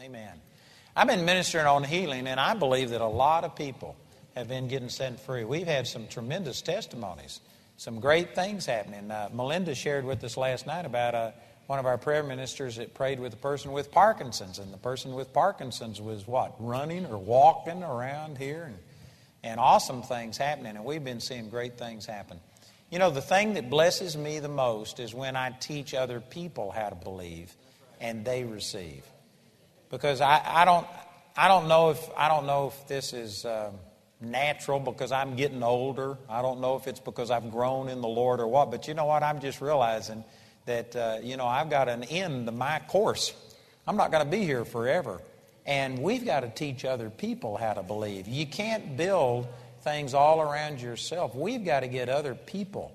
Amen. I've been ministering on healing, and I believe that a lot of people have been getting set free. We've had some tremendous testimonies, some great things happening. Uh, Melinda shared with us last night about uh, one of our prayer ministers that prayed with a person with Parkinson's, and the person with Parkinson's was what? Running or walking around here, and, and awesome things happening, and we've been seeing great things happen. You know, the thing that blesses me the most is when I teach other people how to believe and they receive. Because I, I don't I don't know if I don't know if this is um, natural because I'm getting older. I don't know if it's because I've grown in the Lord or what. But you know what? I'm just realizing that uh, you know I've got an end to my course. I'm not going to be here forever, and we've got to teach other people how to believe. You can't build things all around yourself. We've got to get other people.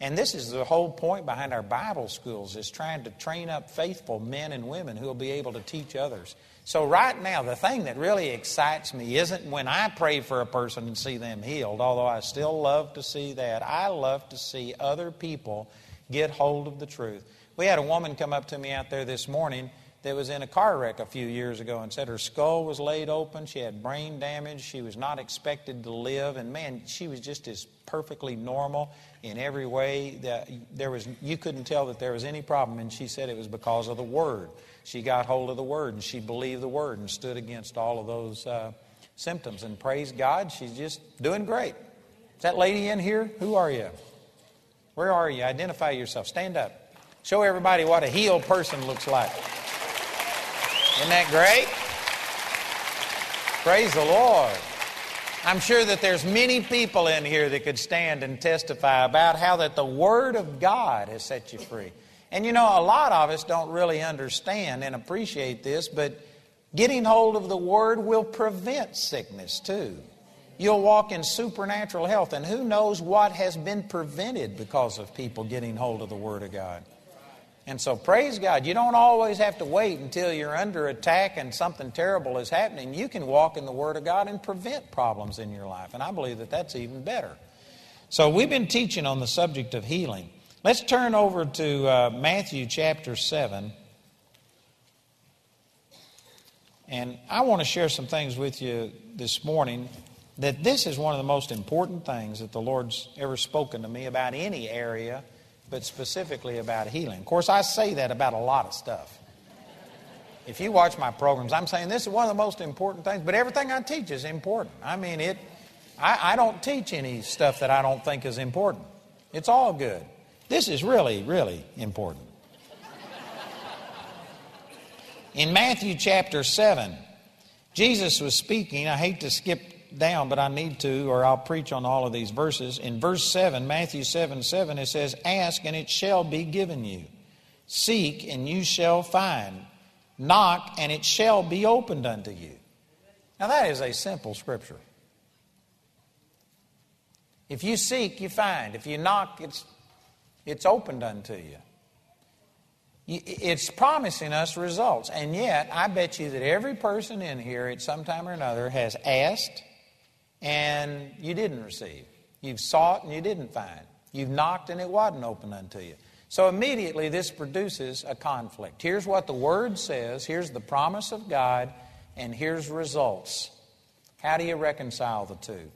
And this is the whole point behind our Bible schools is trying to train up faithful men and women who will be able to teach others. So right now, the thing that really excites me isn't when I pray for a person and see them healed, although I still love to see that. I love to see other people get hold of the truth. We had a woman come up to me out there this morning that was in a car wreck a few years ago and said her skull was laid open. She had brain damage. She was not expected to live. And man, she was just as perfectly normal in every way that there was you couldn't tell that there was any problem. And she said it was because of the word. She got hold of the word and she believed the word and stood against all of those uh, symptoms. And praise god she's just doing great. Is that lady in here? Who are you? Where are you? Identify yourself. Stand up. Show everybody what a healed person looks like isn't that great? Praise the Lord. I'm sure that there's many people in here that could stand and testify about how that the Word of God has set you free. And you know, a lot of us don't really understand and appreciate this, but getting hold of the Word will prevent sickness too. You'll walk in supernatural health, and who knows what has been prevented because of people getting hold of the Word of God. And so, praise God. You don't always have to wait until you're under attack and something terrible is happening. You can walk in the Word of God and prevent problems in your life. And I believe that that's even better. So, we've been teaching on the subject of healing. Let's turn over to uh, Matthew chapter 7. And I want to share some things with you this morning that this is one of the most important things that the Lord's ever spoken to me about any area but specifically about healing. Of course, I say that about a lot of stuff. If you watch my programs, I'm saying this is one of the most important things, but everything I teach is important. I mean, it. I, I don't teach any stuff that I don't think is important. It's all good. This is really, really important. In Matthew chapter 7, Jesus was speaking. I hate to skip down, but I need to, or I'll preach on all of these verses. In verse 7, Matthew 7 7, it says, Ask and it shall be given you. Seek and you shall find. Knock and it shall be opened unto you. Now that is a simple scripture. If you seek, you find. If you knock, it's, it's opened unto you. It's promising us results. And yet, I bet you that every person in here at some time or another has asked, and you didn't receive. You've sought and you didn't find. You've knocked and it wasn't open unto you. So immediately this produces a conflict. Here's what the Word says, here's the promise of God, and here's results. How do you reconcile the two?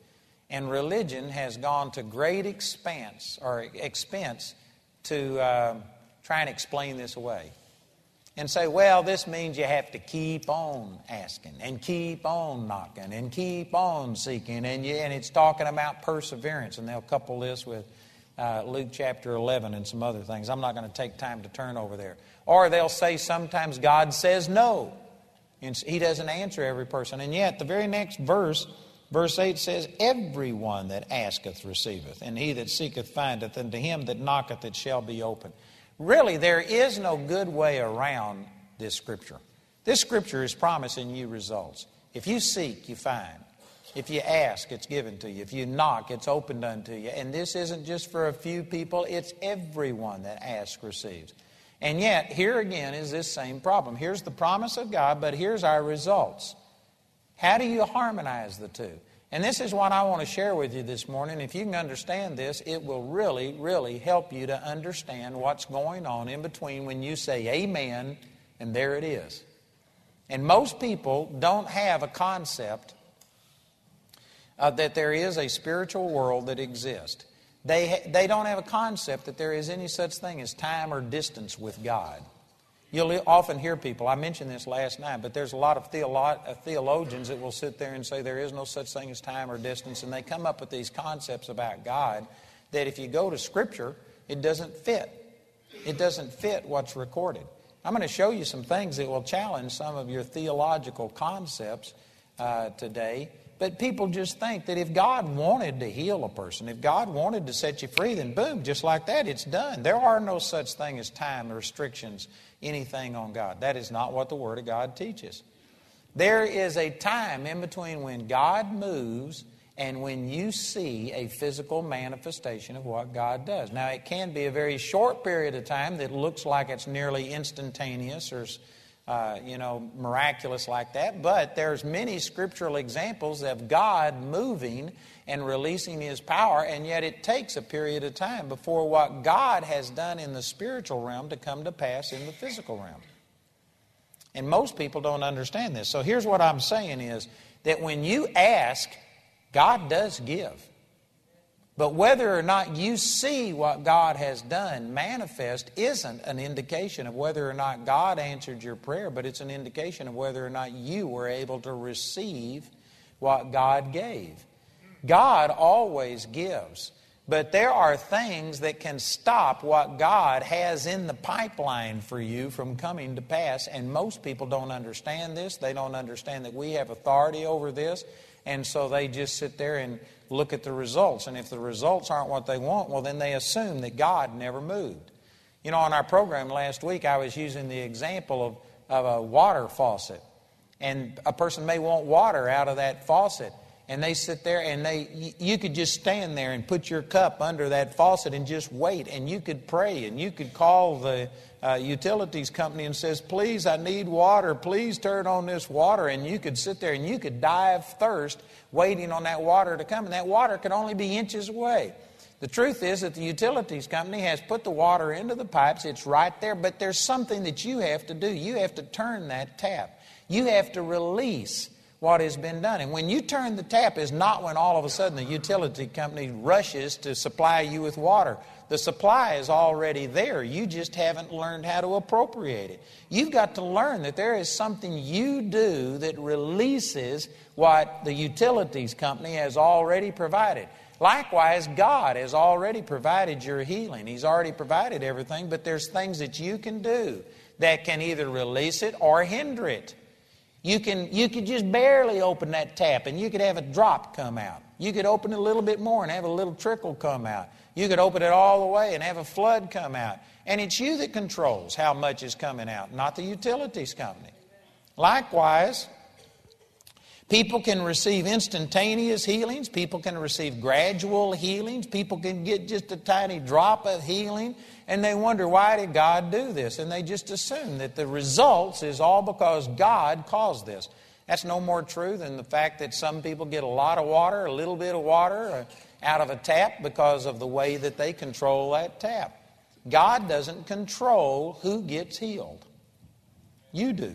And religion has gone to great expense or expense to uh, try and explain this away and say, well, this means you have to keep on asking and keep on knocking and keep on seeking. And, you, and it's talking about perseverance. And they'll couple this with uh, Luke chapter 11 and some other things. I'm not going to take time to turn over there. Or they'll say sometimes God says no. And he doesn't answer every person. And yet, the very next verse, verse 8 says, Everyone that asketh receiveth, and he that seeketh findeth, and to him that knocketh it shall be open. Really, there is no good way around this scripture. This scripture is promising you results. If you seek, you find. If you ask, it's given to you. If you knock, it's opened unto you. And this isn't just for a few people, it's everyone that asks receives. And yet, here again is this same problem. Here's the promise of God, but here's our results. How do you harmonize the two? And this is what I want to share with you this morning. If you can understand this, it will really, really help you to understand what's going on in between when you say amen and there it is. And most people don't have a concept uh, that there is a spiritual world that exists. They, ha- they don't have a concept that there is any such thing as time or distance with God. You'll often hear people, I mentioned this last night, but there's a lot of uh, theologians that will sit there and say there is no such thing as time or distance, and they come up with these concepts about God that if you go to Scripture, it doesn't fit. It doesn't fit what's recorded. I'm going to show you some things that will challenge some of your theological concepts uh, today. But people just think that if God wanted to heal a person, if God wanted to set you free, then boom, just like that, it's done. There are no such thing as time restrictions, anything on God. That is not what the Word of God teaches. There is a time in between when God moves and when you see a physical manifestation of what God does. Now, it can be a very short period of time that looks like it's nearly instantaneous or uh, you know, miraculous like that, but there's many scriptural examples of God moving and releasing His power, and yet it takes a period of time before what God has done in the spiritual realm to come to pass in the physical realm. And most people don't understand this. So here's what I'm saying is that when you ask God does give. But whether or not you see what God has done manifest isn't an indication of whether or not God answered your prayer, but it's an indication of whether or not you were able to receive what God gave. God always gives, but there are things that can stop what God has in the pipeline for you from coming to pass, and most people don't understand this. They don't understand that we have authority over this. And so they just sit there and look at the results. And if the results aren't what they want, well, then they assume that God never moved. You know, on our program last week, I was using the example of, of a water faucet. And a person may want water out of that faucet. And they sit there and they, you could just stand there and put your cup under that faucet and just wait. And you could pray and you could call the uh, utilities company and says, Please, I need water. Please turn on this water. And you could sit there and you could die of thirst waiting on that water to come. And that water could only be inches away. The truth is that the utilities company has put the water into the pipes. It's right there, but there's something that you have to do. You have to turn that tap. You have to release what has been done. And when you turn the tap is not when all of a sudden the utility company rushes to supply you with water. The supply is already there. You just haven't learned how to appropriate it. You've got to learn that there is something you do that releases what the utilities company has already provided. Likewise, God has already provided your healing. He's already provided everything, but there's things that you can do that can either release it or hinder it. You can you could just barely open that tap and you could have a drop come out. You could open it a little bit more and have a little trickle come out. You could open it all the way and have a flood come out. And it's you that controls how much is coming out, not the utilities company. Likewise, people can receive instantaneous healings, people can receive gradual healings, people can get just a tiny drop of healing, and they wonder, why did God do this? And they just assume that the results is all because God caused this. That's no more true than the fact that some people get a lot of water, a little bit of water, uh, out of a tap because of the way that they control that tap. God doesn't control who gets healed. You do.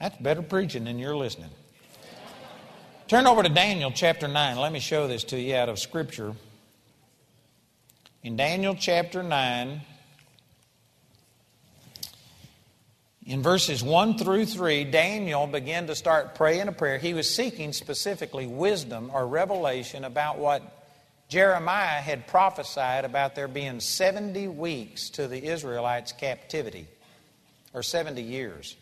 That's better preaching than you're listening. Turn over to Daniel chapter 9. Let me show this to you out of Scripture. In Daniel chapter 9, In verses 1 through 3, Daniel began to start praying a prayer. He was seeking specifically wisdom or revelation about what Jeremiah had prophesied about there being 70 weeks to the Israelites' captivity, or 70 years.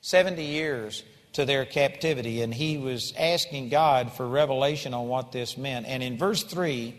70 years to their captivity. And he was asking God for revelation on what this meant. And in verse 3,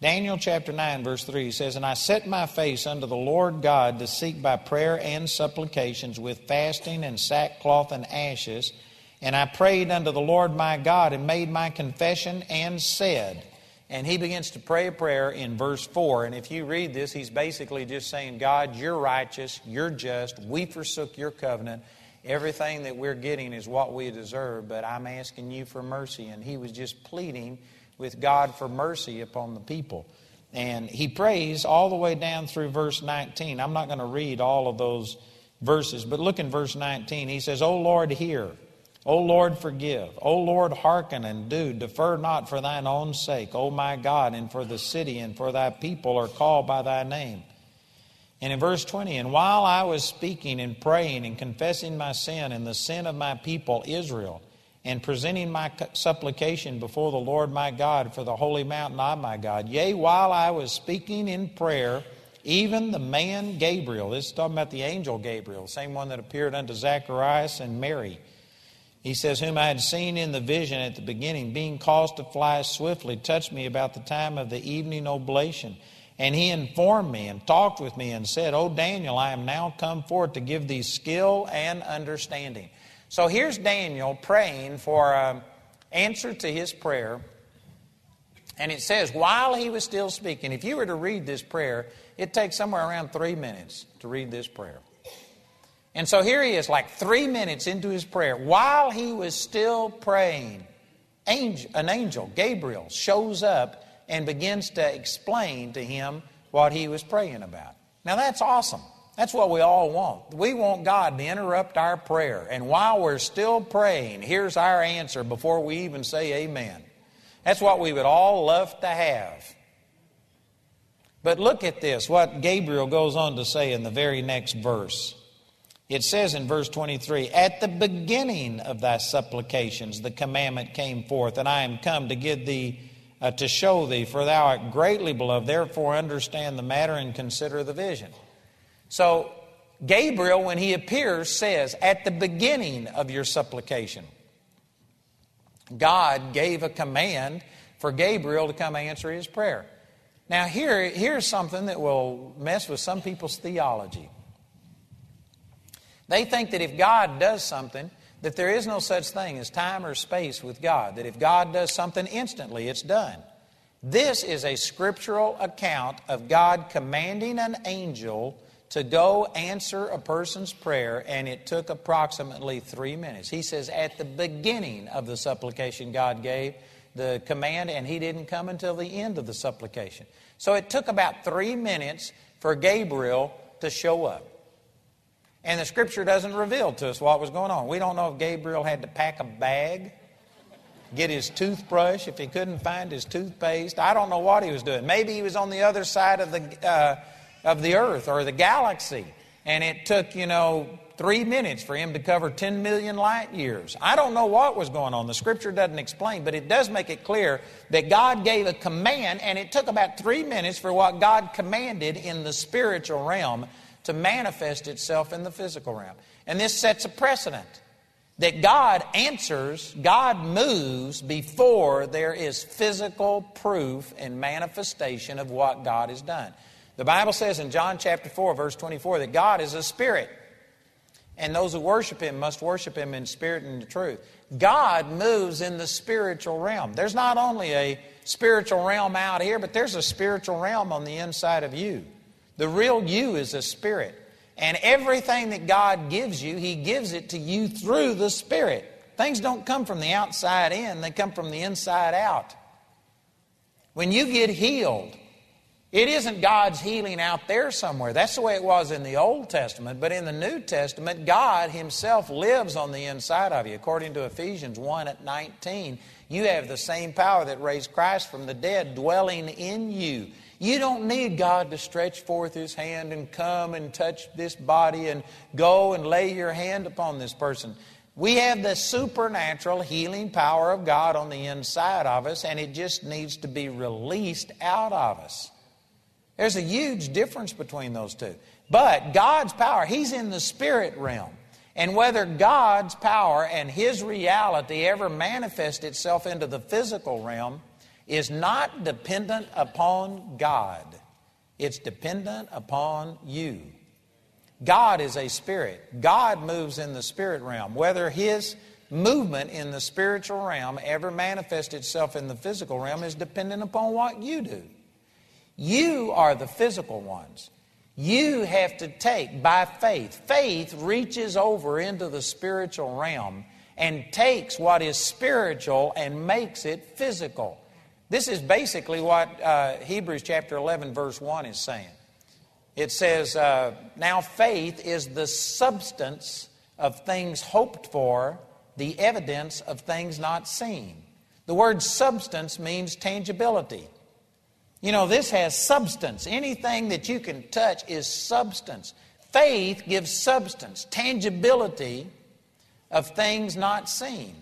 Daniel chapter 9, verse 3 says, And I set my face unto the Lord God to seek by prayer and supplications with fasting and sackcloth and ashes. And I prayed unto the Lord my God and made my confession and said, and he begins to pray a prayer in verse 4. And if you read this, he's basically just saying, God, you're righteous, you're just, we forsook your covenant. Everything that we're getting is what we deserve, but I'm asking you for mercy. And he was just pleading with God for mercy upon the people. And he prays all the way down through verse 19. I'm not going to read all of those verses, but look in verse 19. He says, O Lord, hear. O Lord, forgive. O Lord, hearken and do. Defer not for thine own sake, O my God, and for the city and for thy people are called by thy name. And in verse 20, and while I was speaking and praying and confessing my sin and the sin of my people Israel, and presenting my supplication before the Lord my God for the holy mountain of my God. Yea, while I was speaking in prayer, even the man Gabriel, this is talking about the angel Gabriel, same one that appeared unto Zacharias and Mary. He says, Whom I had seen in the vision at the beginning, being caused to fly swiftly, touched me about the time of the evening oblation. And he informed me and talked with me and said, Oh, Daniel, I am now come forth to give thee skill and understanding. So here's Daniel praying for an answer to his prayer. And it says, while he was still speaking, if you were to read this prayer, it takes somewhere around three minutes to read this prayer. And so here he is, like three minutes into his prayer. While he was still praying, angel, an angel, Gabriel, shows up and begins to explain to him what he was praying about. Now that's awesome. That's what we all want. We want God to interrupt our prayer. And while we're still praying, here's our answer before we even say amen. That's what we would all love to have. But look at this, what Gabriel goes on to say in the very next verse. It says in verse 23 At the beginning of thy supplications, the commandment came forth, and I am come to give thee, uh, to show thee, for thou art greatly beloved. Therefore, understand the matter and consider the vision. So, Gabriel, when he appears, says, At the beginning of your supplication, God gave a command for Gabriel to come answer his prayer. Now, here, here's something that will mess with some people's theology. They think that if God does something, that there is no such thing as time or space with God, that if God does something instantly, it's done. This is a scriptural account of God commanding an angel to go answer a person's prayer, and it took approximately three minutes. He says, at the beginning of the supplication, God gave the command, and he didn't come until the end of the supplication. So it took about three minutes for Gabriel to show up. And the scripture doesn't reveal to us what was going on. We don't know if Gabriel had to pack a bag, get his toothbrush, if he couldn't find his toothpaste. I don't know what he was doing. Maybe he was on the other side of the. Uh, of the earth or the galaxy. And it took, you know, three minutes for him to cover 10 million light years. I don't know what was going on. The scripture doesn't explain, but it does make it clear that God gave a command, and it took about three minutes for what God commanded in the spiritual realm to manifest itself in the physical realm. And this sets a precedent that God answers, God moves before there is physical proof and manifestation of what God has done. The Bible says in John chapter 4, verse 24, that God is a spirit. And those who worship Him must worship Him in spirit and in truth. God moves in the spiritual realm. There's not only a spiritual realm out here, but there's a spiritual realm on the inside of you. The real you is a spirit. And everything that God gives you, He gives it to you through the Spirit. Things don't come from the outside in, they come from the inside out. When you get healed, it isn't God's healing out there somewhere. That's the way it was in the Old Testament. But in the New Testament, God Himself lives on the inside of you. According to Ephesians 1 at 19, you have the same power that raised Christ from the dead dwelling in you. You don't need God to stretch forth His hand and come and touch this body and go and lay your hand upon this person. We have the supernatural healing power of God on the inside of us, and it just needs to be released out of us. There's a huge difference between those two. But God's power, He's in the spirit realm. And whether God's power and His reality ever manifest itself into the physical realm is not dependent upon God. It's dependent upon you. God is a spirit. God moves in the spirit realm. Whether His movement in the spiritual realm ever manifests itself in the physical realm is dependent upon what you do. You are the physical ones. You have to take by faith. Faith reaches over into the spiritual realm and takes what is spiritual and makes it physical. This is basically what uh, Hebrews chapter 11, verse 1 is saying. It says, uh, Now faith is the substance of things hoped for, the evidence of things not seen. The word substance means tangibility. You know, this has substance. Anything that you can touch is substance. Faith gives substance, tangibility of things not seen.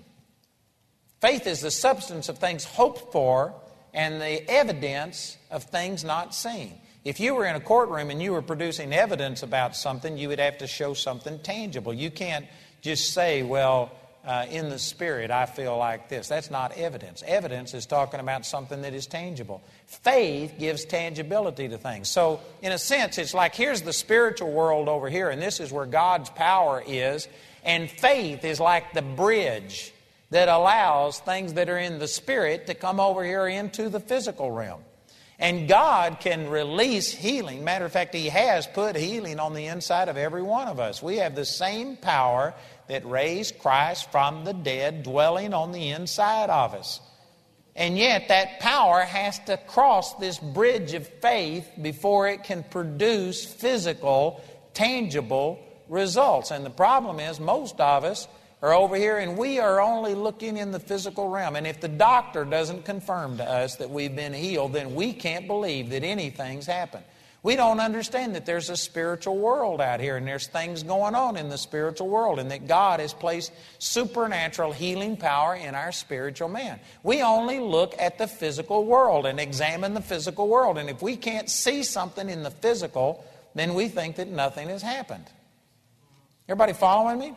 Faith is the substance of things hoped for and the evidence of things not seen. If you were in a courtroom and you were producing evidence about something, you would have to show something tangible. You can't just say, well, uh, in the spirit, I feel like this. That's not evidence. Evidence is talking about something that is tangible. Faith gives tangibility to things. So, in a sense, it's like here's the spiritual world over here, and this is where God's power is. And faith is like the bridge that allows things that are in the spirit to come over here into the physical realm. And God can release healing. Matter of fact, He has put healing on the inside of every one of us. We have the same power that raised Christ from the dead dwelling on the inside of us. And yet, that power has to cross this bridge of faith before it can produce physical, tangible results. And the problem is, most of us are over here and we are only looking in the physical realm. And if the doctor doesn't confirm to us that we've been healed, then we can't believe that anything's happened. We don't understand that there's a spiritual world out here and there's things going on in the spiritual world and that God has placed supernatural healing power in our spiritual man. We only look at the physical world and examine the physical world. And if we can't see something in the physical, then we think that nothing has happened. Everybody following me?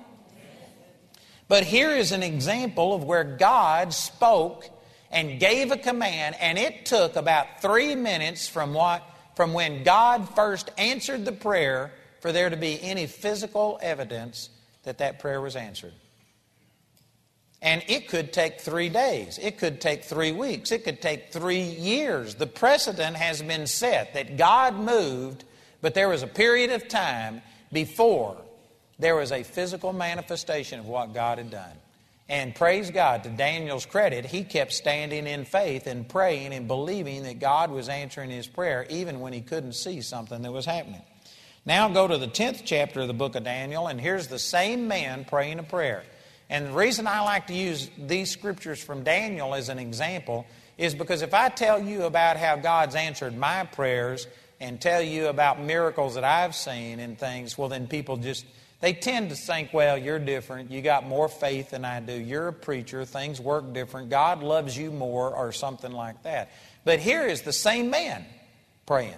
But here is an example of where God spoke and gave a command, and it took about three minutes from what from when God first answered the prayer for there to be any physical evidence that that prayer was answered. And it could take three days. It could take three weeks. It could take three years. The precedent has been set that God moved, but there was a period of time before there was a physical manifestation of what God had done. And praise God, to Daniel's credit, he kept standing in faith and praying and believing that God was answering his prayer even when he couldn't see something that was happening. Now go to the 10th chapter of the book of Daniel, and here's the same man praying a prayer. And the reason I like to use these scriptures from Daniel as an example is because if I tell you about how God's answered my prayers and tell you about miracles that I've seen and things, well, then people just they tend to think, well, you're different. You got more faith than I do. You're a preacher. Things work different. God loves you more, or something like that. But here is the same man praying.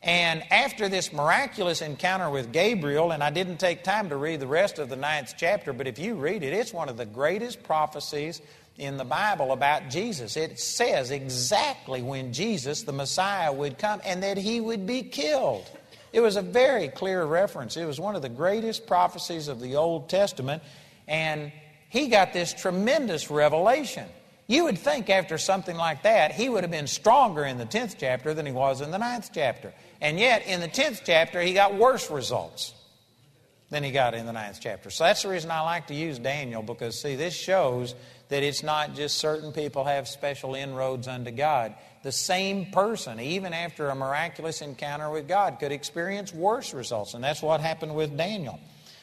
And after this miraculous encounter with Gabriel, and I didn't take time to read the rest of the ninth chapter, but if you read it, it's one of the greatest prophecies in the Bible about Jesus. It says exactly when Jesus, the Messiah, would come and that he would be killed. It was a very clear reference. It was one of the greatest prophecies of the Old Testament, and he got this tremendous revelation. You would think after something like that, he would have been stronger in the 10th chapter than he was in the 9th chapter. And yet, in the 10th chapter, he got worse results than he got in the 9th chapter. So that's the reason I like to use Daniel, because, see, this shows that it's not just certain people have special inroads unto God the same person, even after a miraculous encounter with God, could experience worse results. And that's what happened with Daniel.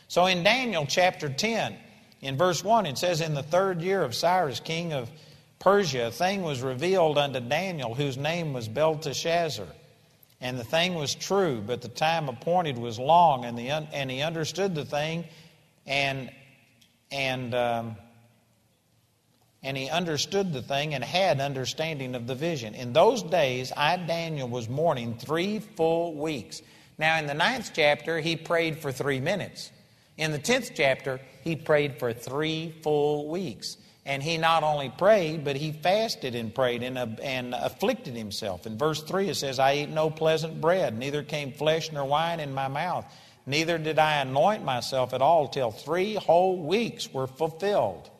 So in Daniel chapter 10, in verse 1, it says, In the third year of Cyrus, king of Persia, a thing was revealed unto Daniel, whose name was Belteshazzar. And the thing was true, but the time appointed was long, and, the, and he understood the thing, and, and um, and he understood the thing and had understanding of the vision. In those days, I, Daniel, was mourning three full weeks. Now, in the ninth chapter, he prayed for three minutes. In the tenth chapter, he prayed for three full weeks. And he not only prayed, but he fasted and prayed and, uh, and afflicted himself. In verse 3, it says, I ate no pleasant bread, neither came flesh nor wine in my mouth, neither did I anoint myself at all till three whole weeks were fulfilled.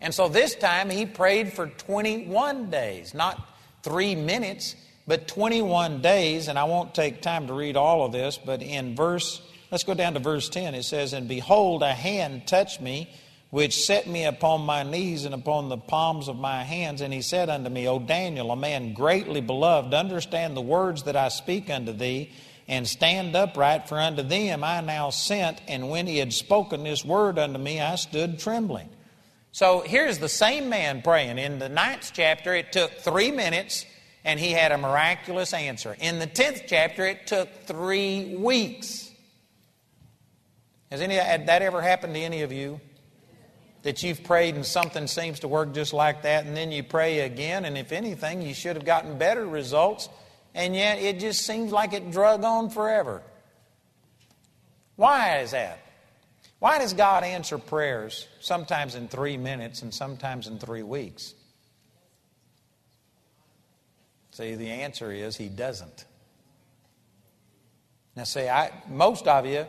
And so this time he prayed for 21 days, not three minutes, but 21 days. And I won't take time to read all of this, but in verse, let's go down to verse 10. It says, And behold, a hand touched me which set me upon my knees and upon the palms of my hands. And he said unto me, O Daniel, a man greatly beloved, understand the words that I speak unto thee, and stand upright, for unto thee am I now sent. And when he had spoken this word unto me, I stood trembling. So here's the same man praying. In the ninth chapter, it took three minutes and he had a miraculous answer. In the tenth chapter, it took three weeks. Has any that ever happened to any of you? That you've prayed and something seems to work just like that, and then you pray again, and if anything, you should have gotten better results, and yet it just seems like it drug on forever. Why is that? Why does God answer prayers sometimes in three minutes and sometimes in three weeks? See, the answer is he doesn't. Now, see, I, most of you,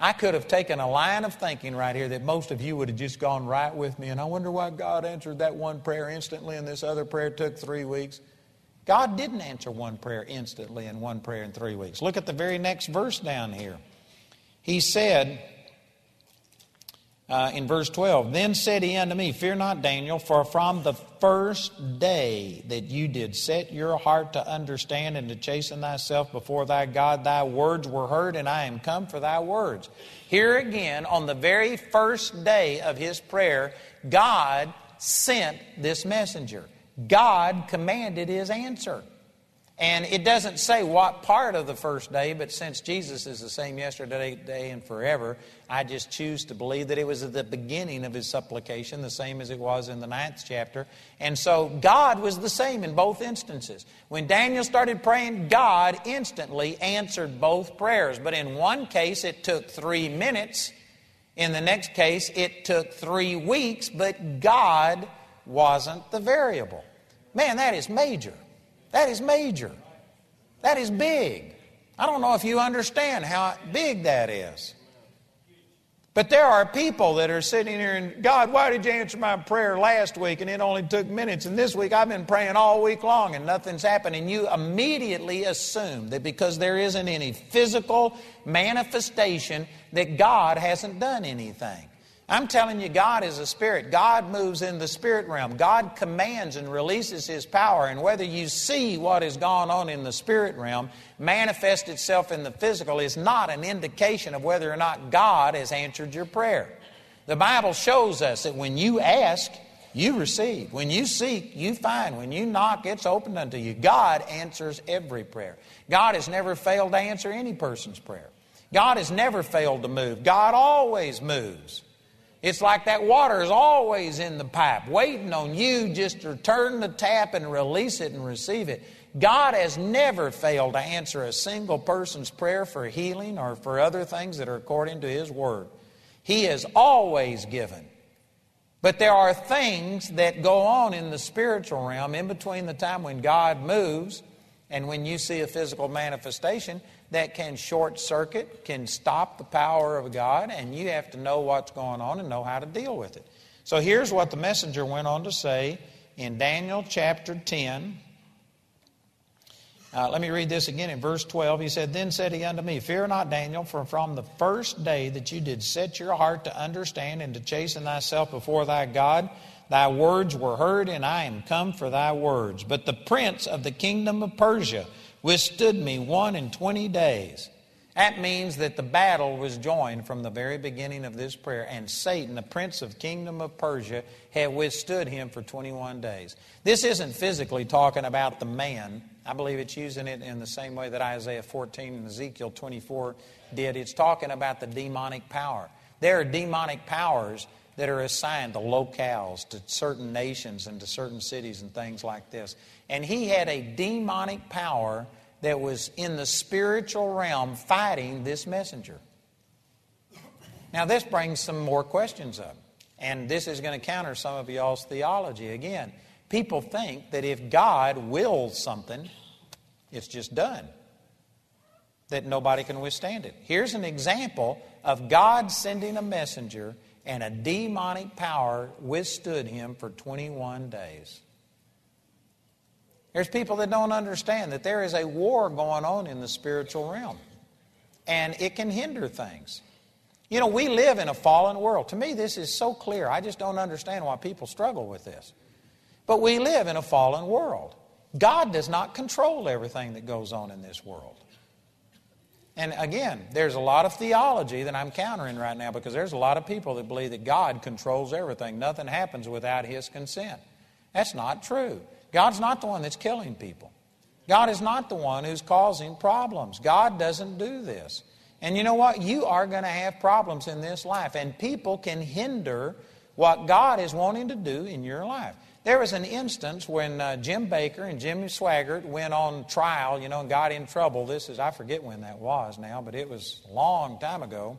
I could have taken a line of thinking right here that most of you would have just gone right with me, and I wonder why God answered that one prayer instantly and this other prayer took three weeks. God didn't answer one prayer instantly and one prayer in three weeks. Look at the very next verse down here. He said, uh, in verse 12, Then said he unto me, Fear not, Daniel, for from the first day that you did set your heart to understand and to chasten thyself before thy God, thy words were heard, and I am come for thy words. Here again, on the very first day of his prayer, God sent this messenger. God commanded his answer. And it doesn't say what part of the first day, but since Jesus is the same yesterday, today, and forever, I just choose to believe that it was at the beginning of his supplication, the same as it was in the ninth chapter. And so God was the same in both instances. When Daniel started praying, God instantly answered both prayers. But in one case, it took three minutes. In the next case, it took three weeks, but God wasn't the variable. Man, that is major. That is major. That is big. I don't know if you understand how big that is. But there are people that are sitting here and, God, why did you answer my prayer last week and it only took minutes? And this week I've been praying all week long and nothing's happened. And you immediately assume that because there isn't any physical manifestation, that God hasn't done anything. I'm telling you, God is a spirit. God moves in the spirit realm. God commands and releases His power. And whether you see what has gone on in the spirit realm manifest itself in the physical is not an indication of whether or not God has answered your prayer. The Bible shows us that when you ask, you receive. When you seek, you find. When you knock, it's opened unto you. God answers every prayer. God has never failed to answer any person's prayer. God has never failed to move. God always moves. It's like that water is always in the pipe, waiting on you just to turn the tap and release it and receive it. God has never failed to answer a single person's prayer for healing or for other things that are according to His Word. He has always given. But there are things that go on in the spiritual realm in between the time when God moves and when you see a physical manifestation that can short circuit, can stop the power of God, and you have to know what's going on and know how to deal with it. So here's what the messenger went on to say in Daniel chapter 10. Uh, let me read this again in verse 12. He said, Then said he unto me, Fear not, Daniel, for from the first day that you did set your heart to understand and to chasten thyself before thy God, thy words were heard, and I am come for thy words. But the prince of the kingdom of Persia, withstood me one and twenty days. That means that the battle was joined from the very beginning of this prayer, and Satan, the prince of kingdom of Persia, had withstood him for 21 days. This isn't physically talking about the man. I believe it's using it in the same way that Isaiah 14 and Ezekiel 24 did. It's talking about the demonic power. There are demonic powers that are assigned to locales, to certain nations, and to certain cities and things like this. And he had a demonic power that was in the spiritual realm fighting this messenger. Now, this brings some more questions up. And this is going to counter some of y'all's theology again. People think that if God wills something, it's just done, that nobody can withstand it. Here's an example of God sending a messenger and a demonic power withstood him for 21 days. There's people that don't understand that there is a war going on in the spiritual realm, and it can hinder things. You know, we live in a fallen world. To me, this is so clear. I just don't understand why people struggle with this. But we live in a fallen world. God does not control everything that goes on in this world. And again, there's a lot of theology that I'm countering right now because there's a lot of people that believe that God controls everything. Nothing happens without His consent. That's not true. God's not the one that's killing people. God is not the one who's causing problems. God doesn't do this. And you know what? You are going to have problems in this life, and people can hinder what God is wanting to do in your life. There was an instance when uh, Jim Bakker and Jimmy Swaggart went on trial, you know, and got in trouble. This is, I forget when that was now, but it was a long time ago.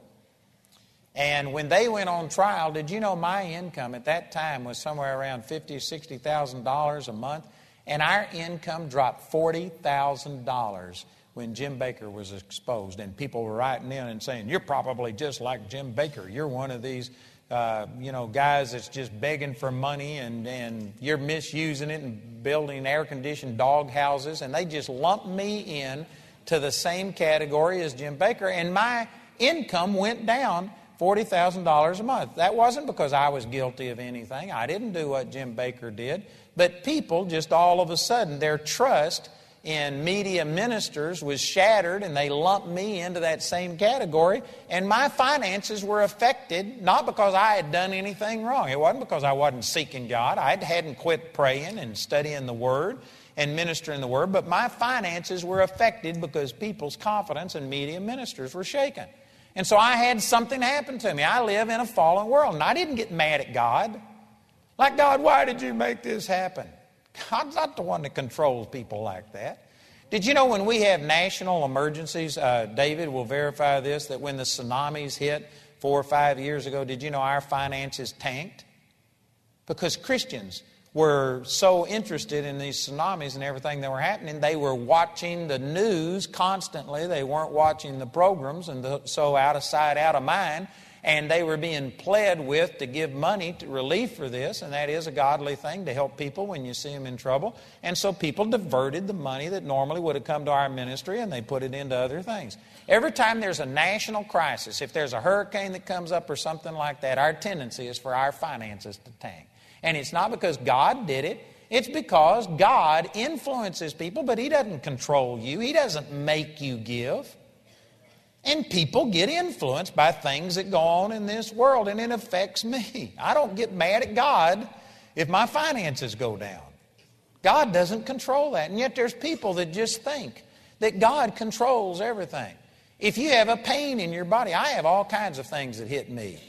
And when they went on trial, did you know my income at that time was somewhere around fifty, sixty thousand dollars a month, and our income dropped forty thousand dollars when Jim Bakker was exposed, and people were writing in and saying, You're probably just like Jim Bakker. You're one of these, uh, you know, guys that's just begging for money and, and you're misusing it and building air conditioned dog houses. And they just lumped me in to the same category as Jim Bakker. and my income went down $40,000 a month. That wasn't because I was guilty of anything. I didn't do what Jim Bakker did. But people just all of a sudden, their trust in media ministers was shattered and they lumped me into that same category. And my finances were affected not because I had done anything wrong. It wasn't because I wasn't seeking God. I hadn't quit praying and studying the Word and ministering the Word, but my finances were affected because people's confidence in media ministers were shaken. And so I had something happen to me. I live in a fallen world, and I didn't get mad at God. Like, God, why did you make this happen? God's not the one that controls people like that. Did you know when we have national emergencies, uh, David will verify this, that when the tsunamis hit four or five years ago, did you know our finances tanked? Because Christians were so interested in these tsunamis and everything that were happening, they were watching the news constantly. They weren't watching the programs, and the, so out of sight, out of mind and they were being pled with to give money to relief for this, and that is a godly thing to help people when you see them in trouble. And so people diverted the money that normally would have come to our ministry and they put it into other things. Every time there's a national crisis, if there's a hurricane that comes up or something like that, our tendency is for our finances to tank. And it's not because God did it, it's because God influences people, but He doesn't control you, He doesn't make you give. And people get influenced by things that go on in this world, and it affects me. I don't get mad at God if my finances go down. God doesn't control that. And yet there's people that just think that God controls everything. If you have a pain in your body, I have all kinds of things that hit me.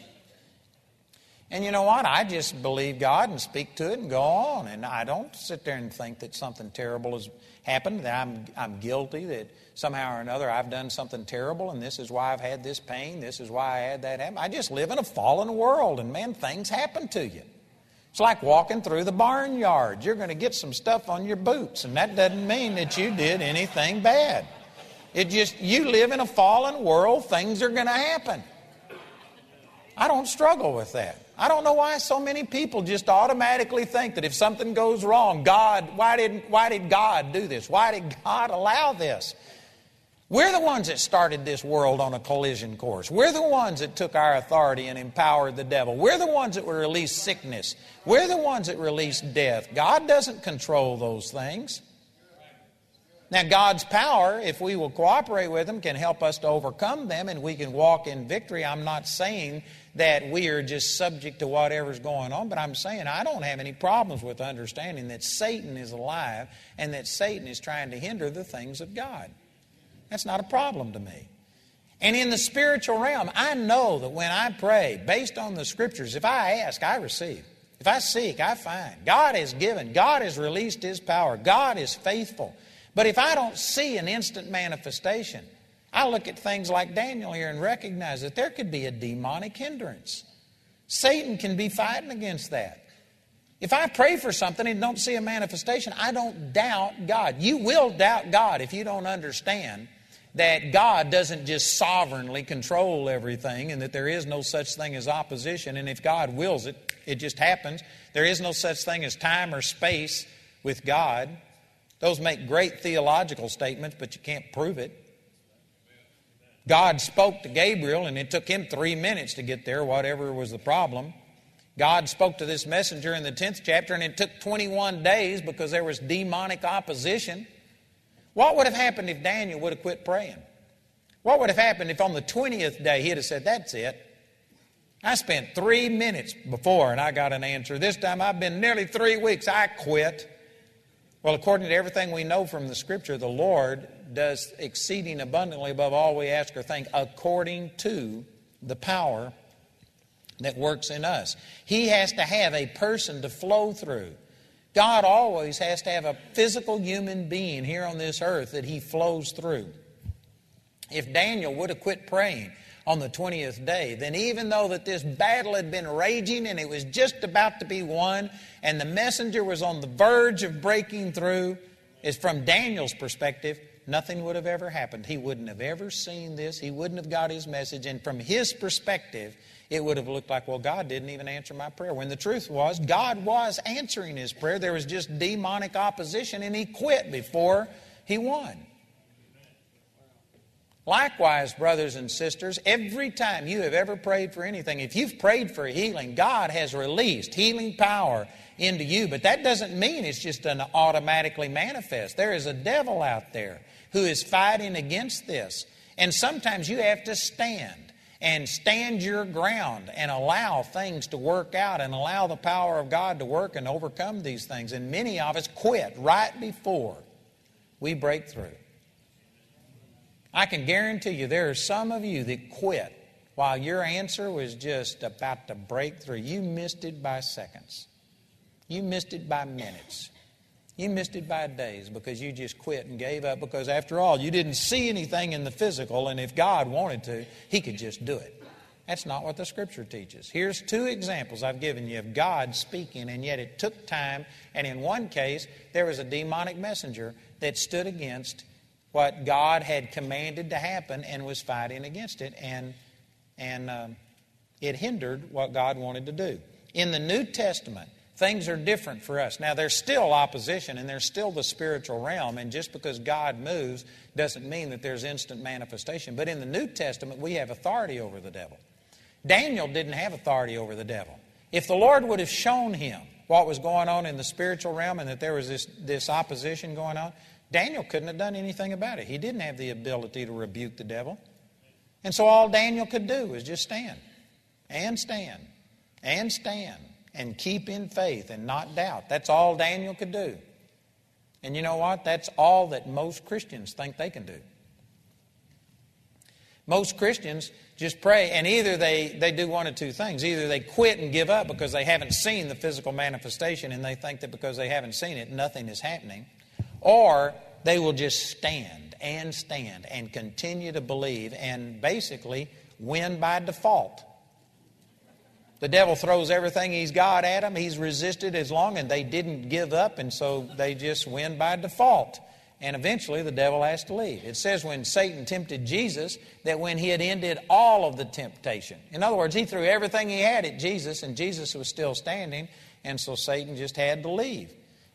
And you know what? I just believe God and speak to it and go on. And I don't sit there and think that something terrible has happened, that I'm, I'm guilty, that somehow or another I've done something terrible and this is why I've had this pain, this is why I had that happen. I just live in a fallen world and man, things happen to you. It's like walking through the barnyard. You're going to get some stuff on your boots, and that doesn't mean that you did anything bad. It just, you live in a fallen world, things are going to happen. I don't struggle with that. I don't know why so many people just automatically think that if something goes wrong, God, why did, why did God do this? Why did God allow this? We're the ones that started this world on a collision course. We're the ones that took our authority and empowered the devil. We're the ones that released sickness. We're the ones that released death. God doesn't control those things. Now, God's power, if we will cooperate with Him, can help us to overcome them and we can walk in victory. I'm not saying that we are just subject to whatever's going on, but I'm saying I don't have any problems with understanding that Satan is alive and that Satan is trying to hinder the things of God. That's not a problem to me. And in the spiritual realm, I know that when I pray, based on the scriptures, if I ask, I receive. If I seek, I find. God has given, God has released His power, God is faithful. But if I don't see an instant manifestation, I look at things like Daniel here and recognize that there could be a demonic hindrance. Satan can be fighting against that. If I pray for something and don't see a manifestation, I don't doubt God. You will doubt God if you don't understand that God doesn't just sovereignly control everything and that there is no such thing as opposition. And if God wills it, it just happens. There is no such thing as time or space with God. Those make great theological statements, but you can't prove it. God spoke to Gabriel, and it took him three minutes to get there, whatever was the problem. God spoke to this messenger in the 10th chapter, and it took 21 days because there was demonic opposition. What would have happened if Daniel would have quit praying? What would have happened if on the 20th day he'd have said, That's it? I spent three minutes before and I got an answer. This time I've been nearly three weeks. I quit. Well, according to everything we know from the Scripture, the Lord does exceeding abundantly above all we ask or think according to the power that works in us. He has to have a person to flow through. God always has to have a physical human being here on this earth that He flows through. If Daniel would have quit praying on the 20th day, then even though that this battle had been raging and it was just about to be won, and the messenger was on the verge of breaking through, is from Daniel's perspective, nothing would have ever happened. He wouldn't have ever seen this. He wouldn't have got his message. And from his perspective, it would have looked like, well, God didn't even answer my prayer. When the truth was, God was answering his prayer. There was just demonic opposition, and he quit before he won. Likewise, brothers and sisters, every time you have ever prayed for anything, if you've prayed for healing, God has released healing power into you. But that doesn't mean it's just an automatically manifest. There is a devil out there who is fighting against this. And sometimes you have to stand and stand your ground and allow things to work out and allow the power of God to work and overcome these things. And many of us quit right before we break through. I can guarantee you there are some of you that quit while your answer was just about to break through. You missed it by seconds, you missed it by minutes. You missed it by days because you just quit and gave up because, after all, you didn't see anything in the physical, and if God wanted to, He could just do it. That's not what the Scripture teaches. Here's two examples I've given you of God speaking, and yet it took time. And in one case, there was a demonic messenger that stood against what God had commanded to happen and was fighting against it, and, and um, it hindered what God wanted to do. In the New Testament, Things are different for us. Now, there's still opposition and there's still the spiritual realm, and just because God moves doesn't mean that there's instant manifestation. But in the New Testament, we have authority over the devil. Daniel didn't have authority over the devil. If the Lord would have shown him what was going on in the spiritual realm and that there was this, this opposition going on, Daniel couldn't have done anything about it. He didn't have the ability to rebuke the devil. And so all Daniel could do was just stand and stand and stand and keep in faith and not doubt. That's all Daniel could do. And you know what? That's all that most Christians think they can do. Most Christians just pray, and either they, they do one of two things. Either they quit and give up because they haven't seen the physical manifestation and they think that because they haven't seen it, nothing is happening. Or they will just stand and stand and continue to believe and basically win by default. The devil throws everything he's got at them. He's resisted as long, and they didn't give up, and so they just win by default. And eventually the devil has to leave. It says when Satan tempted Jesus that when he had ended all of the temptation, in other words, he threw everything he had at Jesus, and Jesus was still standing, and so Satan just had to leave.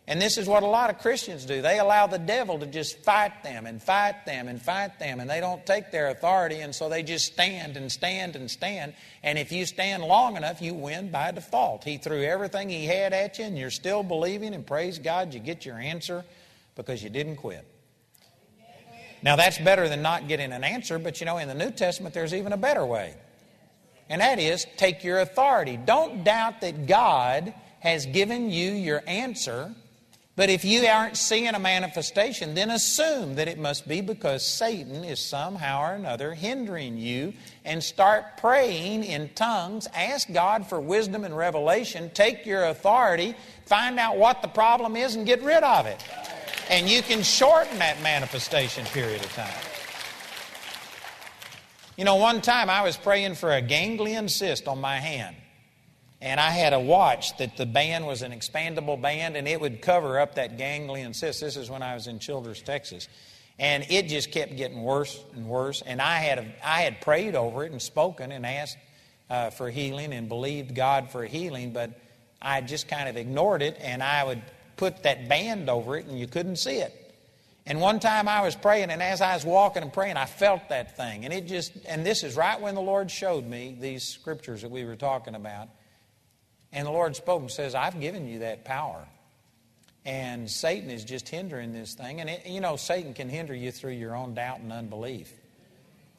And this is what a lot of Christians do. They allow the devil to just fight them and fight them and fight them, and they don't take their authority, and so they just stand and stand and stand. And if you stand long enough, you win by default. He threw everything he had at you, and you're still believing, and praise God, you get your answer because you didn't quit. Now, that's better than not getting an answer, but you know, in the New Testament, there's even a better way. And that is take your authority. Don't doubt that God has given you your answer but if you aren't seeing a manifestation, then assume that it must be because Satan is somehow or another hindering you and start praying in tongues. Ask God for wisdom and revelation. Take your authority, find out what the problem is, and get rid of it. And you can shorten that manifestation period of time. You know, one time I was praying for a ganglion cyst on my hand. And I had a watch that the band was an expandable band and it would cover up that ganglion cyst. This is when I was in Childress, Texas. And it just kept getting worse and worse. And I had, a, I had prayed over it and spoken and asked uh, for healing and believed God for healing, but I just kind of ignored it and I would put that band over it and you couldn't see it. And one time I was praying, and as I was walking and praying, I felt that thing. And it just, and this is right when the Lord showed me these scriptures that we were talking about. And the Lord spoke and says, I've given you that power. And Satan is just hindering this thing. And, it, you know, Satan can hinder you through your own doubt and unbelief.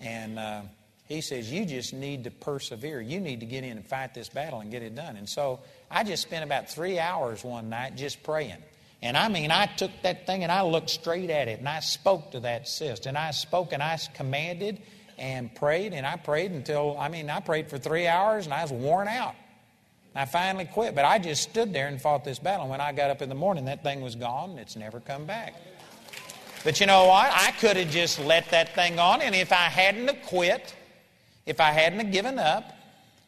And uh, he says, You just need to persevere. You need to get in and fight this battle and get it done. And so I just spent about three hours one night just praying. And I mean, I took that thing and I looked straight at it and I spoke to that cyst. And I spoke and I commanded and prayed and I prayed until, I mean, I prayed for three hours and I was worn out. I finally quit, but I just stood there and fought this battle. And when I got up in the morning, that thing was gone and it's never come back. But you know what? I could have just let that thing on, and if I hadn't have quit, if I hadn't have given up,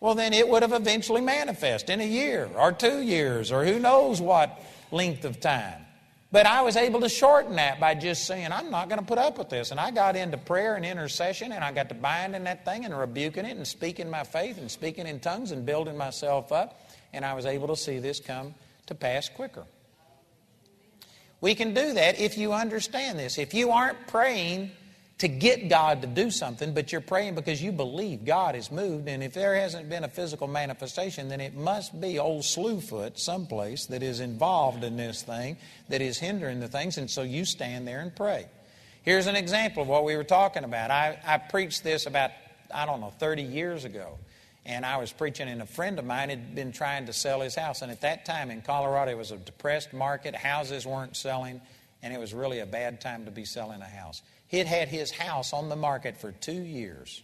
well, then it would have eventually manifested in a year or two years or who knows what length of time. But I was able to shorten that by just saying, I'm not going to put up with this. And I got into prayer and intercession, and I got to binding that thing and rebuking it and speaking my faith and speaking in tongues and building myself up. And I was able to see this come to pass quicker. We can do that if you understand this. If you aren't praying to get God to do something, but you're praying because you believe God is moved. And if there hasn't been a physical manifestation, then it must be old Slewfoot someplace that is involved in this thing, that is hindering the things. And so you stand there and pray. Here's an example of what we were talking about. I, I preached this about, I don't know, 30 years ago. And I was preaching, and a friend of mine had been trying to sell his house. And at that time in Colorado, it was a depressed market. Houses weren't selling, and it was really a bad time to be selling a house. He had had his house on the market for two years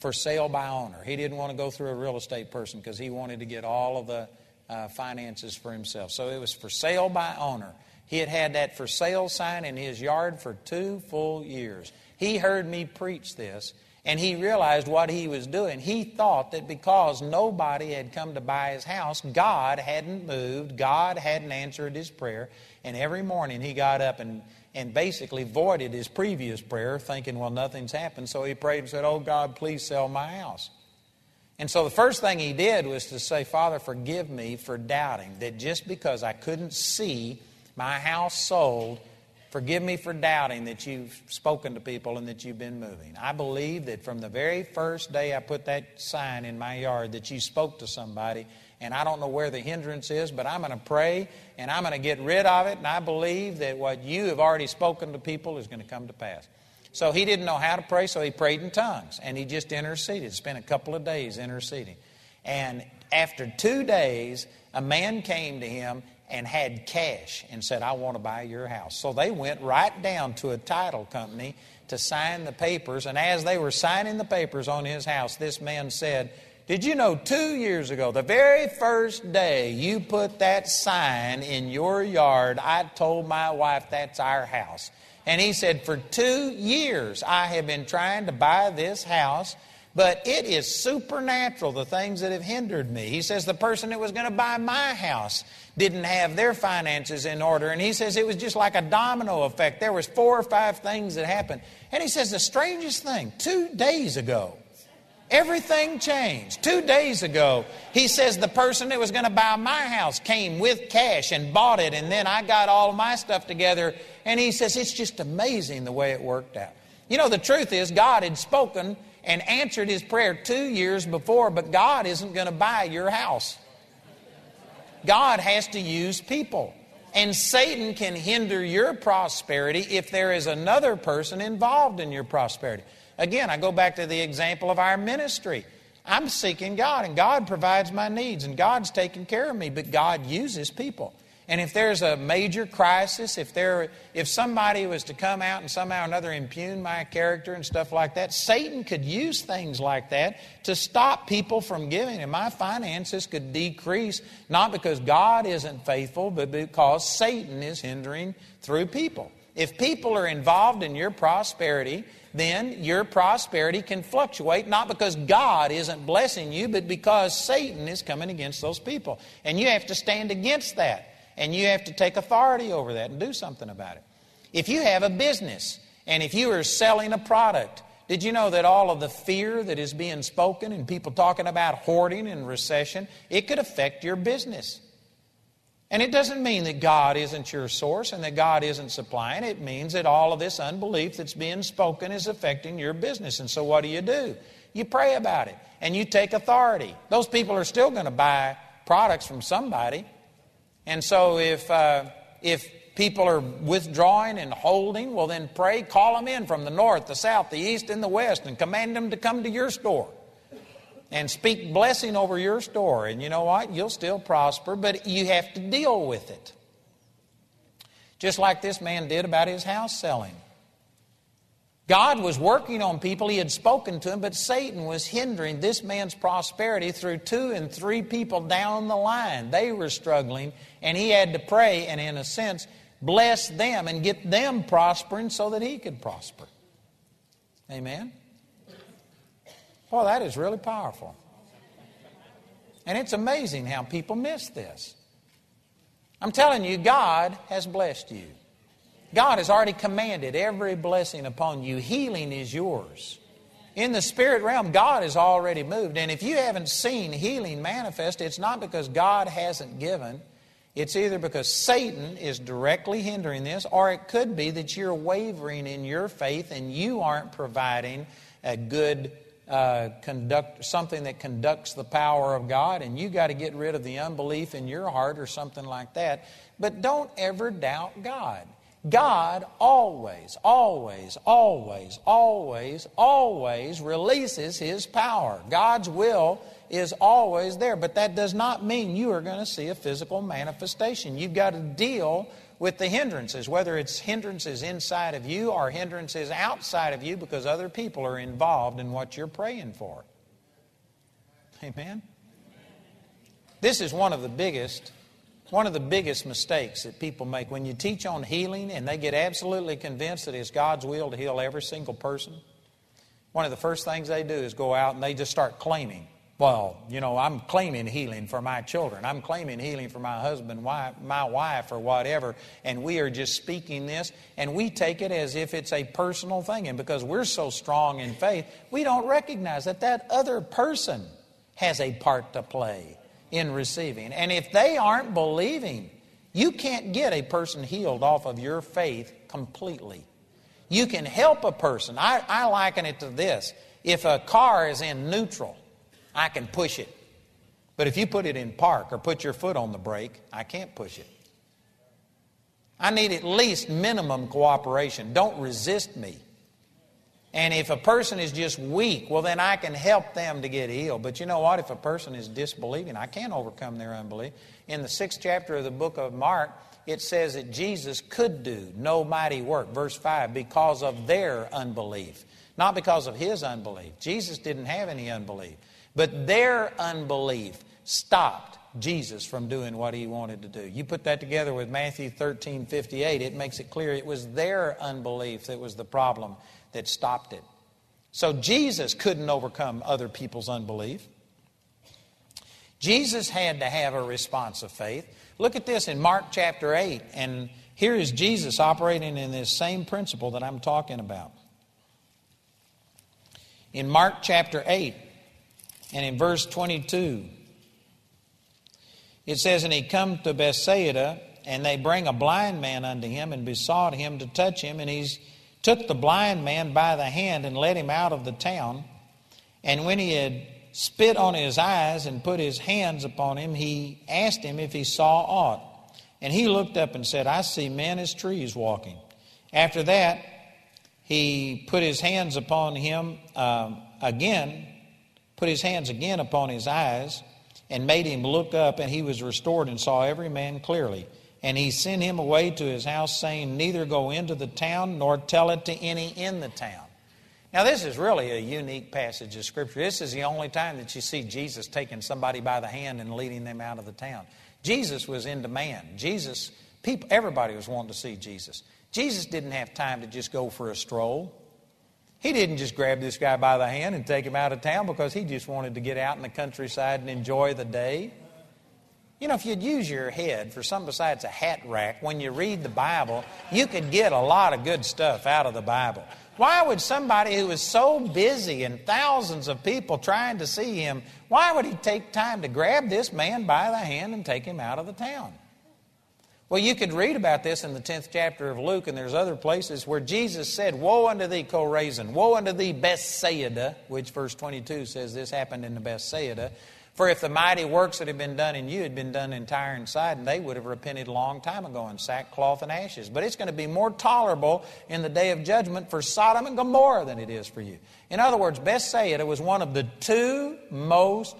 for sale by owner. He didn't want to go through a real estate person because he wanted to get all of the uh, finances for himself. So it was for sale by owner. He had had that for sale sign in his yard for two full years. He heard me preach this and he realized what he was doing. He thought that because nobody had come to buy his house, God hadn't moved, God hadn't answered his prayer. And every morning he got up and and basically voided his previous prayer, thinking, well, nothing's happened. So he prayed and said, Oh, God, please sell my house. And so the first thing he did was to say, Father, forgive me for doubting that just because I couldn't see my house sold, forgive me for doubting that you've spoken to people and that you've been moving. I believe that from the very first day I put that sign in my yard that you spoke to somebody and I don't know where the hindrance is, but I'm going to pray and I'm going to get rid of it. And I believe that what you have already spoken to people is going to come to pass. So he didn't know how to pray, so he prayed in tongues and he just interceded. Spent a couple of days interceding. And after two days, a man came to him and had cash and said, I want to buy your house. So they went right down to a title company to sign the papers. And as they were signing the papers on his house, this man said, did you know two years ago, the very first day you put that sign in your yard, I told my wife that's our house. And he said, For two years I have been trying to buy this house, but it is supernatural, the things that have hindered me. He says, The person that was going to buy my house didn't have their finances in order. And he says it was just like a domino effect. There was four or five things that happened. And he says, The strangest thing, two days ago, Everything changed. Two days ago, he says the person that was going to buy my house came with cash and bought it, and then I got all my stuff together. And he says it's just amazing the way it worked out. You know, the truth is, God had spoken and answered his prayer two years before, but God isn't going to buy your house. God has to use people. And Satan can hinder your prosperity if there is another person involved in your prosperity. Again, I go back to the example of our ministry. I'm seeking God, and God provides my needs, and God's taking care of me, but God uses people. And if there's a major crisis, if, there, if somebody was to come out and somehow or another impugn my character and stuff like that, Satan could use things like that to stop people from giving. And my finances could decrease, not because God isn't faithful, but because Satan is hindering through people. If people are involved in your prosperity, then your prosperity can fluctuate, not because God isn't blessing you, but because Satan is coming against those people. And you have to stand against that. And you have to take authority over that and do something about it. If you have a business and if you are selling a product, did you know that all of the fear that is being spoken and people talking about hoarding and recession, it could affect your business? And it doesn't mean that God isn't your source and that God isn't supplying. It means that all of this unbelief that's being spoken is affecting your business. And so what do you do? You pray about it and you take authority. Those people are still going to buy products from somebody. And so if, uh, if people are withdrawing and holding, well, then pray, call them in from the north, the south, the east, and the west, and command them to come to your store and speak blessing over your store. And you know what? You'll still prosper, but you have to deal with it. Just like this man did about his house selling. God was working on people, he had spoken to him, but Satan was hindering this man's prosperity through two and three people down the line. They were struggling, and he had to pray and, in a sense, bless them and get them prospering so that he could prosper. Amen? Boy, that is really powerful. And it's amazing how people miss this. I'm telling you, God has blessed you. God has already commanded every blessing upon you. Healing is yours. In the spirit realm, God has already moved. And if you haven't seen healing manifest, it's not because God hasn't given. It's either because Satan is directly hindering this, or it could be that you're wavering in your faith and you aren't providing a good uh, conduct something that conducts the power of God, and you got to get rid of the unbelief in your heart or something like that. But don't ever doubt God. God always, always, always, always, always releases His power. God's will is always there, but that does not mean you are going to see a physical manifestation. You've got to deal with the hindrances, whether it's hindrances inside of you or hindrances outside of you because other people are involved in what you're praying for. Amen? This is one of the biggest one of the biggest mistakes that people make when you teach on healing and they get absolutely convinced that it's God's will to heal every single person. One of the first things they do is go out and they just start claiming well, you know, I'm claiming healing for my children. I'm claiming healing for my husband, wife, my wife, or whatever. And we are just speaking this, and we take it as if it's a personal thing. And because we're so strong in faith, we don't recognize that that other person has a part to play in receiving. And if they aren't believing, you can't get a person healed off of your faith completely. You can help a person. I, I liken it to this if a car is in neutral, I can push it. But if you put it in park or put your foot on the brake, I can't push it. I need at least minimum cooperation. Don't resist me. And if a person is just weak, well, then I can help them to get healed. But you know what? If a person is disbelieving, I can't overcome their unbelief. In the sixth chapter of the book of Mark, it says that Jesus could do no mighty work, verse 5, because of their unbelief, not because of his unbelief. Jesus didn't have any unbelief. But their unbelief stopped Jesus from doing what he wanted to do. You put that together with Matthew 13 58, it makes it clear it was their unbelief that was the problem that stopped it. So Jesus couldn't overcome other people's unbelief. Jesus had to have a response of faith. Look at this in Mark chapter 8, and here is Jesus operating in this same principle that I'm talking about. In Mark chapter 8, and in verse 22, it says, And he come to Bethsaida, and they bring a blind man unto him, and besought him to touch him. And he took the blind man by the hand and led him out of the town. And when he had spit on his eyes and put his hands upon him, he asked him if he saw aught. And he looked up and said, I see men as trees walking. After that, he put his hands upon him uh, again put his hands again upon his eyes, and made him look up, and he was restored and saw every man clearly. And he sent him away to his house, saying, Neither go into the town, nor tell it to any in the town. Now, this is really a unique passage of Scripture. This is the only time that you see Jesus taking somebody by the hand and leading them out of the town. Jesus was in demand. Jesus, people, everybody was wanting to see Jesus. Jesus didn't have time to just go for a stroll. He didn't just grab this guy by the hand and take him out of town because he just wanted to get out in the countryside and enjoy the day. You know, if you'd use your head for something besides a hat rack, when you read the Bible, you could get a lot of good stuff out of the Bible. Why would somebody who is so busy and thousands of people trying to see him, why would he take time to grab this man by the hand and take him out of the town? Well, you could read about this in the 10th chapter of Luke, and there's other places where Jesus said, Woe unto thee, Chorazin! Woe unto thee, Bethsaida! Which verse 22 says this happened in the Bethsaida. For if the mighty works that had been done in you had been done in Tyre and Sidon, they would have repented a long time ago in sackcloth and ashes. But it's going to be more tolerable in the day of judgment for Sodom and Gomorrah than it is for you. In other words, Bethsaida was one of the two most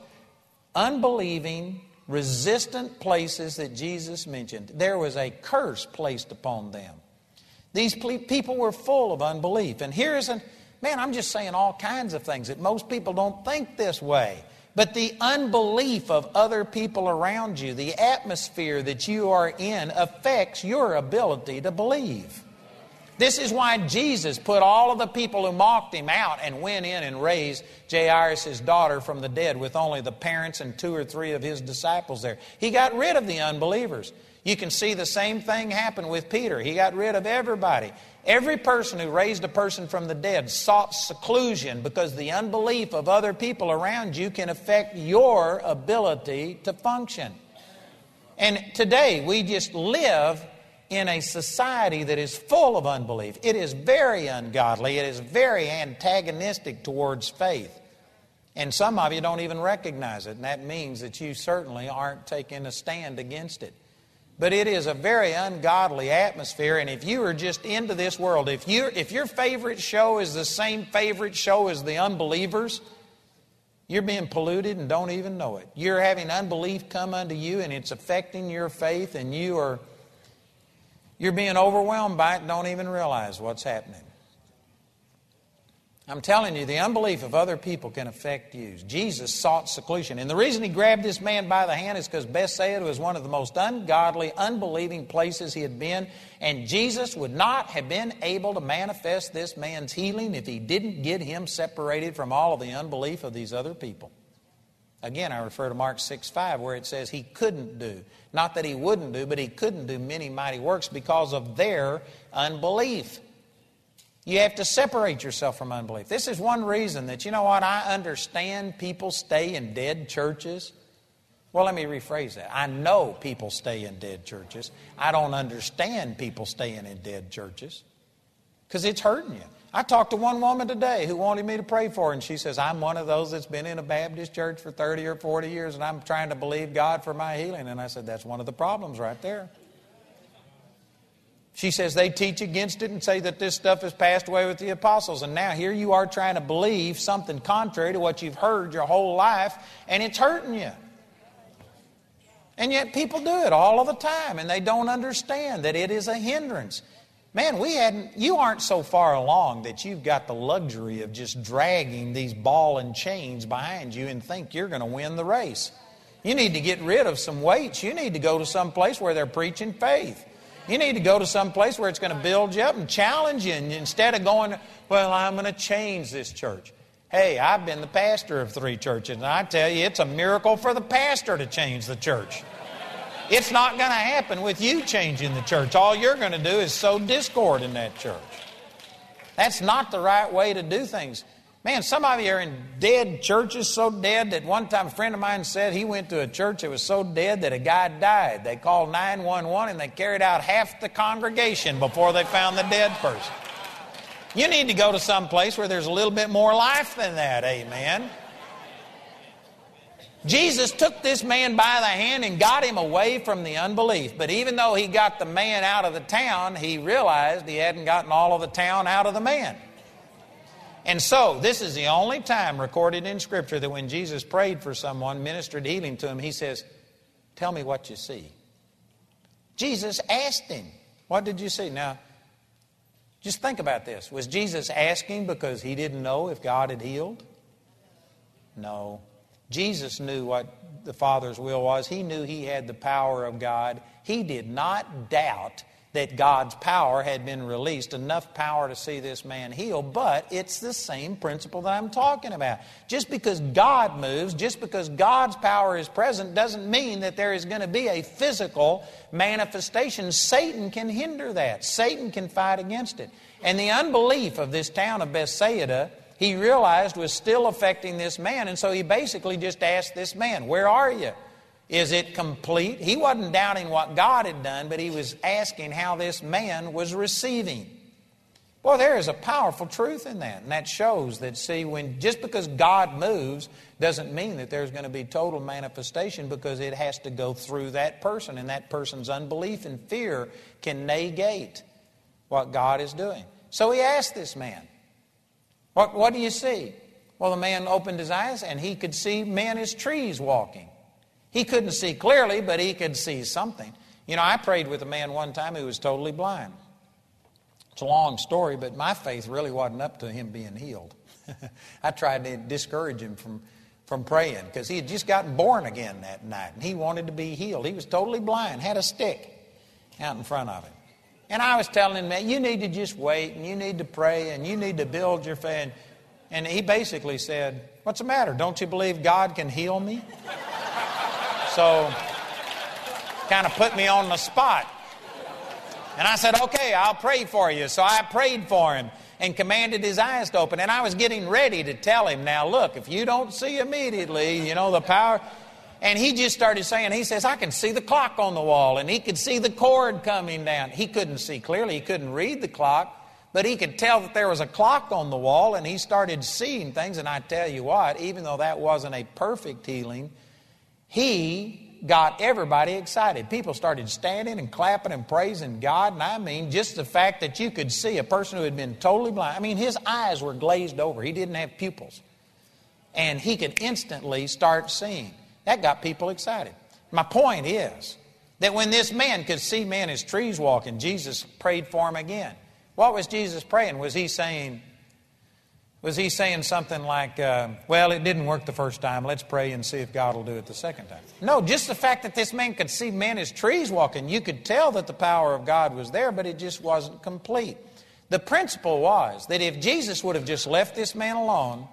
unbelieving, resistant places that Jesus mentioned. There was a curse placed upon them. These people were full of unbelief. And here's a man, I'm just saying all kinds of things that most people don't think this way. But the unbelief of other people around you, the atmosphere that you are in, affects your ability to believe. This is why Jesus put all of the people who mocked him out and went in and raised Jairus' daughter from the dead with only the parents and two or three of his disciples there. He got rid of the unbelievers. You can see the same thing happen with Peter. He got rid of everybody. Every person who raised a person from the dead sought seclusion because the unbelief of other people around you can affect your ability to function. And today we just live in a society that is full of unbelief. It is very ungodly, it is very antagonistic towards faith. And some of you don't even recognize it, and that means that you certainly aren't taking a stand against it. But it is a very ungodly atmosphere, and if you are just into this world, if, you, if your favorite show is the same favorite show as the unbelievers, you're being polluted and don't even know it. You're having unbelief come unto you, and it's affecting your faith, and you are you're being overwhelmed by it don't even realize what's happening. I'm telling you, the unbelief of other people can affect you. Jesus sought seclusion. And the reason he grabbed this man by the hand is because Bethsaida was one of the most ungodly, unbelieving places he had been. And Jesus would not have been able to manifest this man's healing if he didn't get him separated from all of the unbelief of these other people. Again, I refer to Mark 6 5, where it says he couldn't do. Not that he wouldn't do, but he couldn't do many mighty works because of their unbelief. You have to separate yourself from unbelief. This is one reason that, you know what, I understand people stay in dead churches. Well, let me rephrase that. I know people stay in dead churches. I don't understand people staying in dead churches because it's hurting you. I talked to one woman today who wanted me to pray for her, and she says, I'm one of those that's been in a Baptist church for 30 or 40 years, and I'm trying to believe God for my healing. And I said, That's one of the problems right there. She says they teach against it and say that this stuff has passed away with the apostles. And now here you are trying to believe something contrary to what you've heard your whole life, and it's hurting you. And yet people do it all of the time, and they don't understand that it is a hindrance. Man, we hadn't, you aren't so far along that you've got the luxury of just dragging these ball and chains behind you and think you're going to win the race. You need to get rid of some weights. You need to go to some place where they're preaching faith. You need to go to some place where it's going to build you up and challenge you. And instead of going, well, I'm going to change this church. Hey, I've been the pastor of three churches, and I tell you, it's a miracle for the pastor to change the church. It's not going to happen with you changing the church. All you're going to do is sow discord in that church. That's not the right way to do things. Man, some of you are in dead churches, so dead that one time a friend of mine said he went to a church that was so dead that a guy died. They called 911 and they carried out half the congregation before they found the dead person. You need to go to some place where there's a little bit more life than that, amen. Jesus took this man by the hand and got him away from the unbelief. But even though he got the man out of the town, he realized he hadn't gotten all of the town out of the man. And so, this is the only time recorded in Scripture that when Jesus prayed for someone, ministered healing to him, he says, Tell me what you see. Jesus asked him, What did you see? Now, just think about this. Was Jesus asking because he didn't know if God had healed? No. Jesus knew what the Father's will was. He knew he had the power of God. He did not doubt that God's power had been released, enough power to see this man healed, but it's the same principle that I'm talking about. Just because God moves, just because God's power is present, doesn't mean that there is going to be a physical manifestation. Satan can hinder that, Satan can fight against it. And the unbelief of this town of Bethsaida, he realized was still affecting this man, and so he basically just asked this man, Where are you? Is it complete? He wasn't doubting what God had done, but he was asking how this man was receiving. Boy, there is a powerful truth in that. And that shows that, see, when just because God moves doesn't mean that there's going to be total manifestation because it has to go through that person. And that person's unbelief and fear can negate what God is doing. So he asked this man, What, what do you see? Well, the man opened his eyes and he could see men as trees walking. He couldn't see clearly, but he could see something. You know, I prayed with a man one time who was totally blind. It's a long story, but my faith really wasn't up to him being healed. I tried to discourage him from, from praying because he had just gotten born again that night and he wanted to be healed. He was totally blind, had a stick out in front of him. And I was telling him, man, you need to just wait and you need to pray and you need to build your faith. And he basically said, What's the matter? Don't you believe God can heal me? so, kind of put me on the spot. And I said, okay, I'll pray for you. So I prayed for him and commanded his eyes to open. And I was getting ready to tell him, now look, if you don't see immediately, you know, the power. And he just started saying, he says, I can see the clock on the wall. And he could see the cord coming down. He couldn't see clearly, he couldn't read the clock. But he could tell that there was a clock on the wall, and he started seeing things. And I tell you what, even though that wasn't a perfect healing, he got everybody excited. People started standing and clapping and praising God. And I mean, just the fact that you could see a person who had been totally blind. I mean, his eyes were glazed over, he didn't have pupils. And he could instantly start seeing. That got people excited. My point is that when this man could see men as trees walking, Jesus prayed for him again. What was Jesus praying? Was he saying, was he saying something like, uh, well, it didn't work the first time, let's pray and see if God will do it the second time? No, just the fact that this man could see men as trees walking, you could tell that the power of God was there, but it just wasn't complete. The principle was that if Jesus would have just left this man alone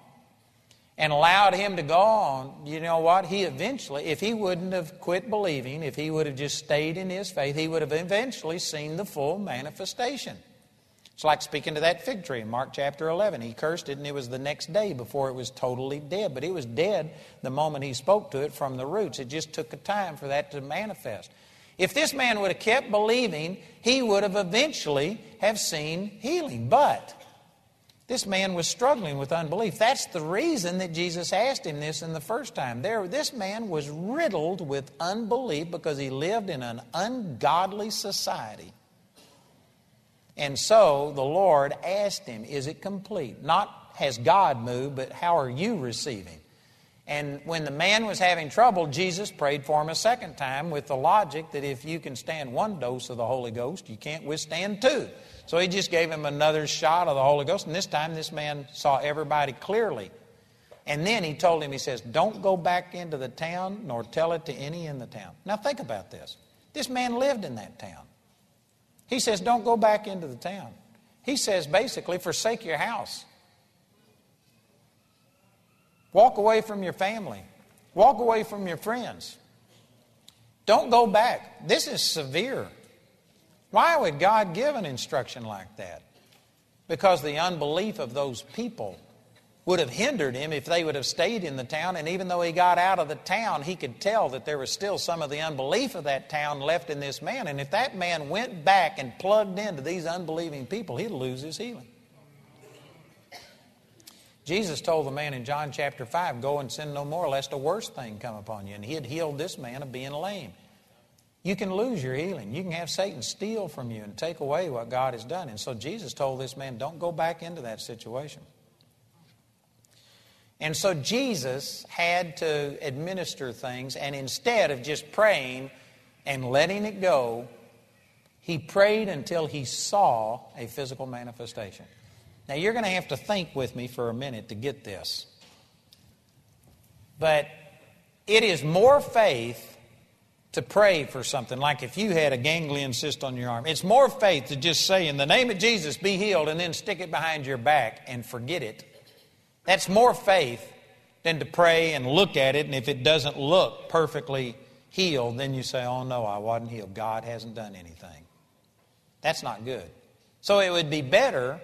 and allowed him to go on, you know what? He eventually, if he wouldn't have quit believing, if he would have just stayed in his faith, he would have eventually seen the full manifestation. It's like speaking to that fig tree in Mark chapter 11. He cursed it, and it was the next day before it was totally dead. But it was dead the moment he spoke to it from the roots. It just took a time for that to manifest. If this man would have kept believing, he would have eventually have seen healing. But this man was struggling with unbelief. That's the reason that Jesus asked him this in the first time. There, this man was riddled with unbelief because he lived in an ungodly society. And so the Lord asked him, Is it complete? Not has God moved, but how are you receiving? And when the man was having trouble, Jesus prayed for him a second time with the logic that if you can stand one dose of the Holy Ghost, you can't withstand two. So he just gave him another shot of the Holy Ghost, and this time this man saw everybody clearly. And then he told him, he says, Don't go back into the town nor tell it to any in the town. Now think about this. This man lived in that town. He says, don't go back into the town. He says, basically, forsake your house. Walk away from your family. Walk away from your friends. Don't go back. This is severe. Why would God give an instruction like that? Because the unbelief of those people would have hindered him if they would have stayed in the town. And even though he got out of the town, he could tell that there was still some of the unbelief of that town left in this man. And if that man went back and plugged into these unbelieving people, he'd lose his healing. Jesus told the man in John chapter 5, Go and sin no more, lest a worse thing come upon you. And he had healed this man of being lame. You can lose your healing. You can have Satan steal from you and take away what God has done. And so Jesus told this man, Don't go back into that situation. And so Jesus had to administer things, and instead of just praying and letting it go, he prayed until he saw a physical manifestation. Now, you're going to have to think with me for a minute to get this. But it is more faith to pray for something, like if you had a ganglion cyst on your arm. It's more faith to just say, In the name of Jesus, be healed, and then stick it behind your back and forget it that's more faith than to pray and look at it, and if it doesn't look perfectly healed, then you say, Oh no, I wasn't healed. God hasn't done anything. That's not good. So it would be better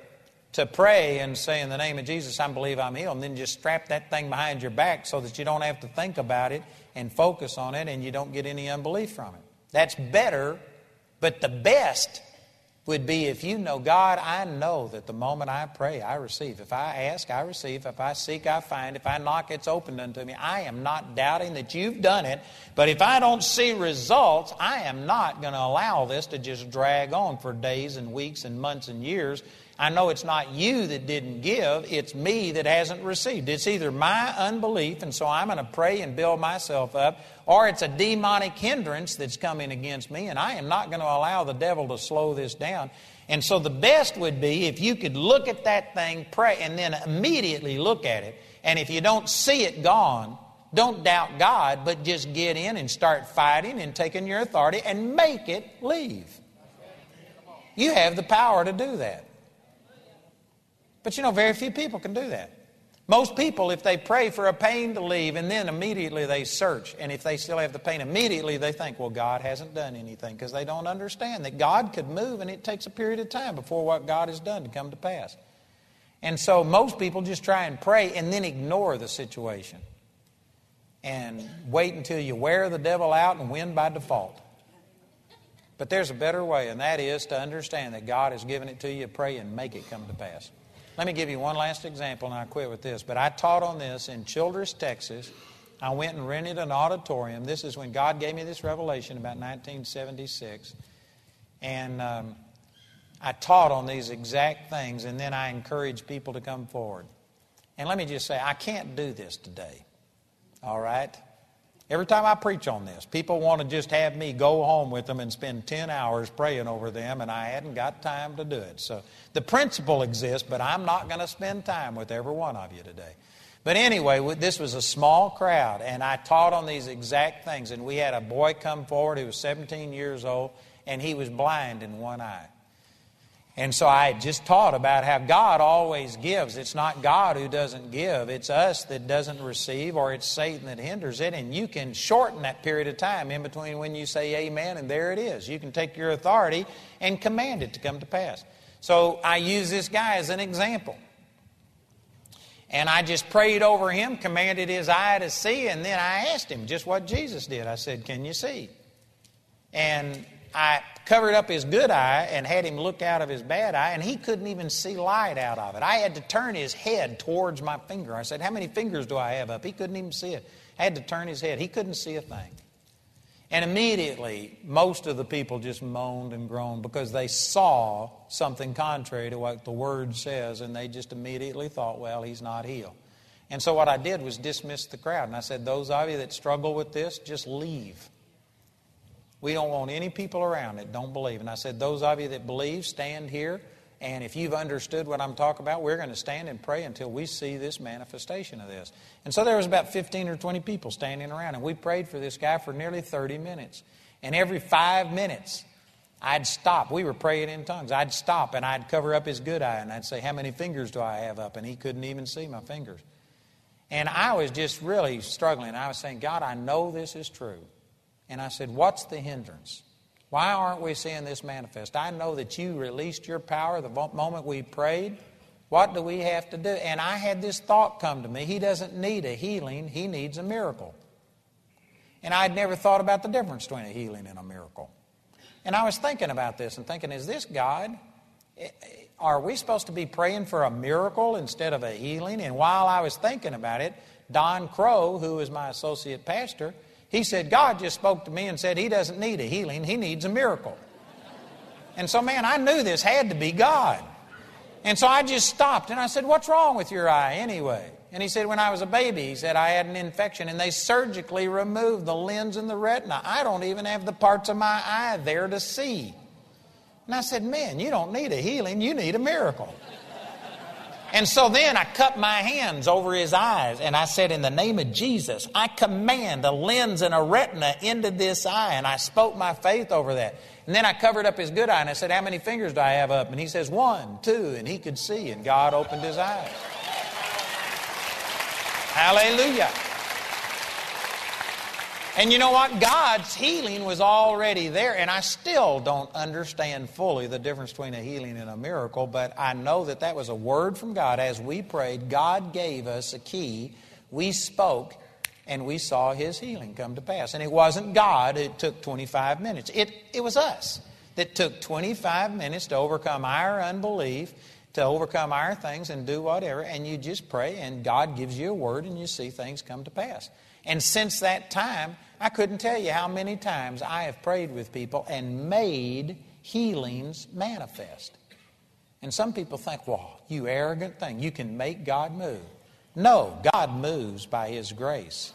to pray and say, In the name of Jesus, I believe I'm healed, and then just strap that thing behind your back so that you don't have to think about it and focus on it and you don't get any unbelief from it. That's better, but the best would be if you know, God, I know that the moment I pray, I receive. If I ask, I receive. If I seek, I find. If I knock, it's opened unto me. I am not doubting that you've done it, but if I don't see results, I am not going to allow this to just drag on for days and weeks and months and years I know it's not you that didn't give, it's me that hasn't received. It's either my unbelief, and so I'm going to pray and build myself up, or it's a demonic hindrance that's coming against me, and I am not going to allow the devil to slow this down. And so the best would be if you could look at that thing, pray, and then immediately look at it. And if you don't see it gone, don't doubt God, but just get in and start fighting and taking your authority and make it leave. You have the power to do that. But you know, very few people can do that. Most people, if they pray for a pain to leave and then immediately they search, and if they still have the pain, immediately they think, well, God hasn't done anything because they don't understand that God could move and it takes a period of time before what God has done to come to pass. And so most people just try and pray and then ignore the situation and wait until you wear the devil out and win by default. But there's a better way, and that is to understand that God has given it to you, pray and make it come to pass. Let me give you one last example and I'll quit with this. But I taught on this in Childress, Texas. I went and rented an auditorium. This is when God gave me this revelation about 1976. And um, I taught on these exact things, and then I encouraged people to come forward. And let me just say, I can't do this today. All right? Every time I preach on this, people want to just have me go home with them and spend 10 hours praying over them, and I hadn't got time to do it. So the principle exists, but I'm not going to spend time with every one of you today. But anyway, this was a small crowd, and I taught on these exact things. And we had a boy come forward who was 17 years old, and he was blind in one eye. And so I just taught about how God always gives. It's not God who doesn't give, it's us that doesn't receive, or it's Satan that hinders it. And you can shorten that period of time in between when you say amen and there it is. You can take your authority and command it to come to pass. So I use this guy as an example. And I just prayed over him, commanded his eye to see, and then I asked him just what Jesus did. I said, Can you see? And I covered up his good eye and had him look out of his bad eye, and he couldn't even see light out of it. I had to turn his head towards my finger. I said, How many fingers do I have up? He couldn't even see it. I had to turn his head. He couldn't see a thing. And immediately, most of the people just moaned and groaned because they saw something contrary to what the Word says, and they just immediately thought, well, he's not healed. And so, what I did was dismiss the crowd. And I said, Those of you that struggle with this, just leave. We don't want any people around that don't believe. And I said, Those of you that believe, stand here. And if you've understood what I'm talking about, we're going to stand and pray until we see this manifestation of this. And so there was about 15 or 20 people standing around, and we prayed for this guy for nearly 30 minutes. And every five minutes, I'd stop. We were praying in tongues. I'd stop and I'd cover up his good eye and I'd say, How many fingers do I have up? And he couldn't even see my fingers. And I was just really struggling. I was saying, God, I know this is true. And I said, What's the hindrance? Why aren't we seeing this manifest? I know that you released your power the moment we prayed. What do we have to do? And I had this thought come to me He doesn't need a healing, He needs a miracle. And I'd never thought about the difference between a healing and a miracle. And I was thinking about this and thinking, is this God? Eh, eh, are we supposed to be praying for a miracle instead of a healing? And while I was thinking about it, Don Crow, who is my associate pastor, he said, God just spoke to me and said he doesn't need a healing, he needs a miracle. And so, man, I knew this had to be God. And so I just stopped and I said, What's wrong with your eye anyway? And he said, When I was a baby, he said, I had an infection and they surgically removed the lens and the retina. I don't even have the parts of my eye there to see. And I said, Man, you don't need a healing, you need a miracle. And so then I cut my hands over his eyes and I said, In the name of Jesus, I command a lens and a retina into this eye. And I spoke my faith over that. And then I covered up his good eye and I said, How many fingers do I have up? And he says, One, two. And he could see. And God opened his eyes. Hallelujah. And you know what? God's healing was already there. And I still don't understand fully the difference between a healing and a miracle, but I know that that was a word from God. As we prayed, God gave us a key. We spoke, and we saw His healing come to pass. And it wasn't God, it took 25 minutes. It, it was us that took 25 minutes to overcome our unbelief, to overcome our things, and do whatever. And you just pray, and God gives you a word, and you see things come to pass. And since that time, I couldn't tell you how many times I have prayed with people and made healings manifest. And some people think, well, you arrogant thing, you can make God move. No, God moves by His grace.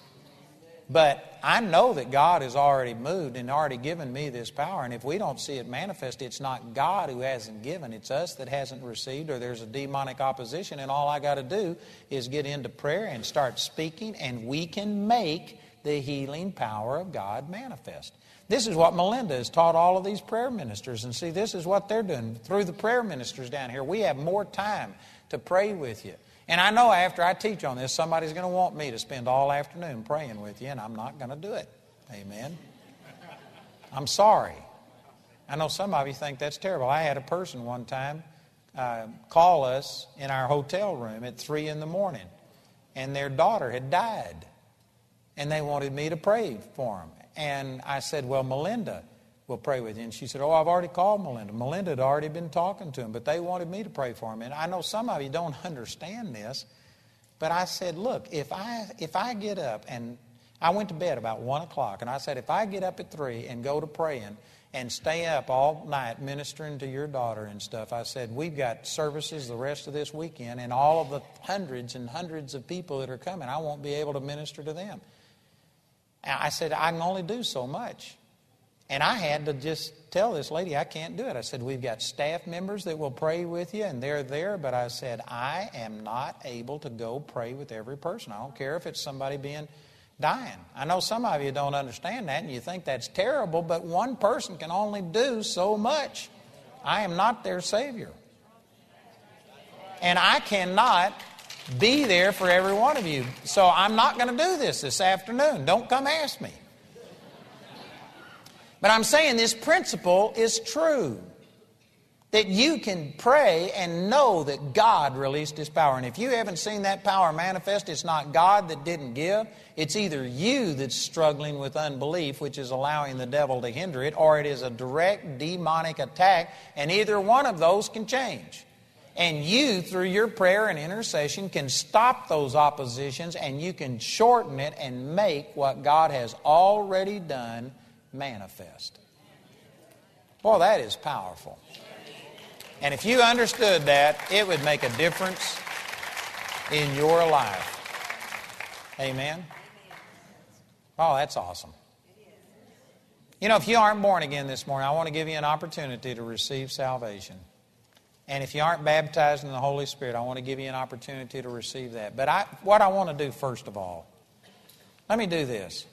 But I know that God has already moved and already given me this power. And if we don't see it manifest, it's not God who hasn't given, it's us that hasn't received, or there's a demonic opposition. And all I got to do is get into prayer and start speaking, and we can make the healing power of God manifest. This is what Melinda has taught all of these prayer ministers. And see, this is what they're doing. Through the prayer ministers down here, we have more time to pray with you. And I know after I teach on this, somebody's going to want me to spend all afternoon praying with you, and I'm not going to do it. Amen. I'm sorry. I know some of you think that's terrible. I had a person one time uh, call us in our hotel room at 3 in the morning, and their daughter had died. And they wanted me to pray for them. And I said, Well, Melinda will pray with you. And she said, Oh, I've already called Melinda. Melinda had already been talking to him, but they wanted me to pray for him. And I know some of you don't understand this, but I said, Look, if I, if I get up and I went to bed about 1 o'clock, and I said, If I get up at 3 and go to praying, and stay up all night ministering to your daughter and stuff. I said, We've got services the rest of this weekend, and all of the hundreds and hundreds of people that are coming, I won't be able to minister to them. I said, I can only do so much. And I had to just tell this lady, I can't do it. I said, We've got staff members that will pray with you, and they're there. But I said, I am not able to go pray with every person. I don't care if it's somebody being dying. I know some of you don't understand that, and you think that's terrible, but one person can only do so much. I am not their Savior. And I cannot be there for every one of you. So I'm not going to do this this afternoon. Don't come ask me. But I'm saying this principle is true. That you can pray and know that God released His power. And if you haven't seen that power manifest, it's not God that didn't give. It's either you that's struggling with unbelief, which is allowing the devil to hinder it, or it is a direct demonic attack, and either one of those can change. And you, through your prayer and intercession, can stop those oppositions and you can shorten it and make what God has already done manifest. Boy, that is powerful. And if you understood that, it would make a difference in your life. Amen? Oh, that's awesome. You know, if you aren't born again this morning, I want to give you an opportunity to receive salvation. And if you aren't baptized in the Holy Spirit, I want to give you an opportunity to receive that. But I, what I want to do first of all, let me do this.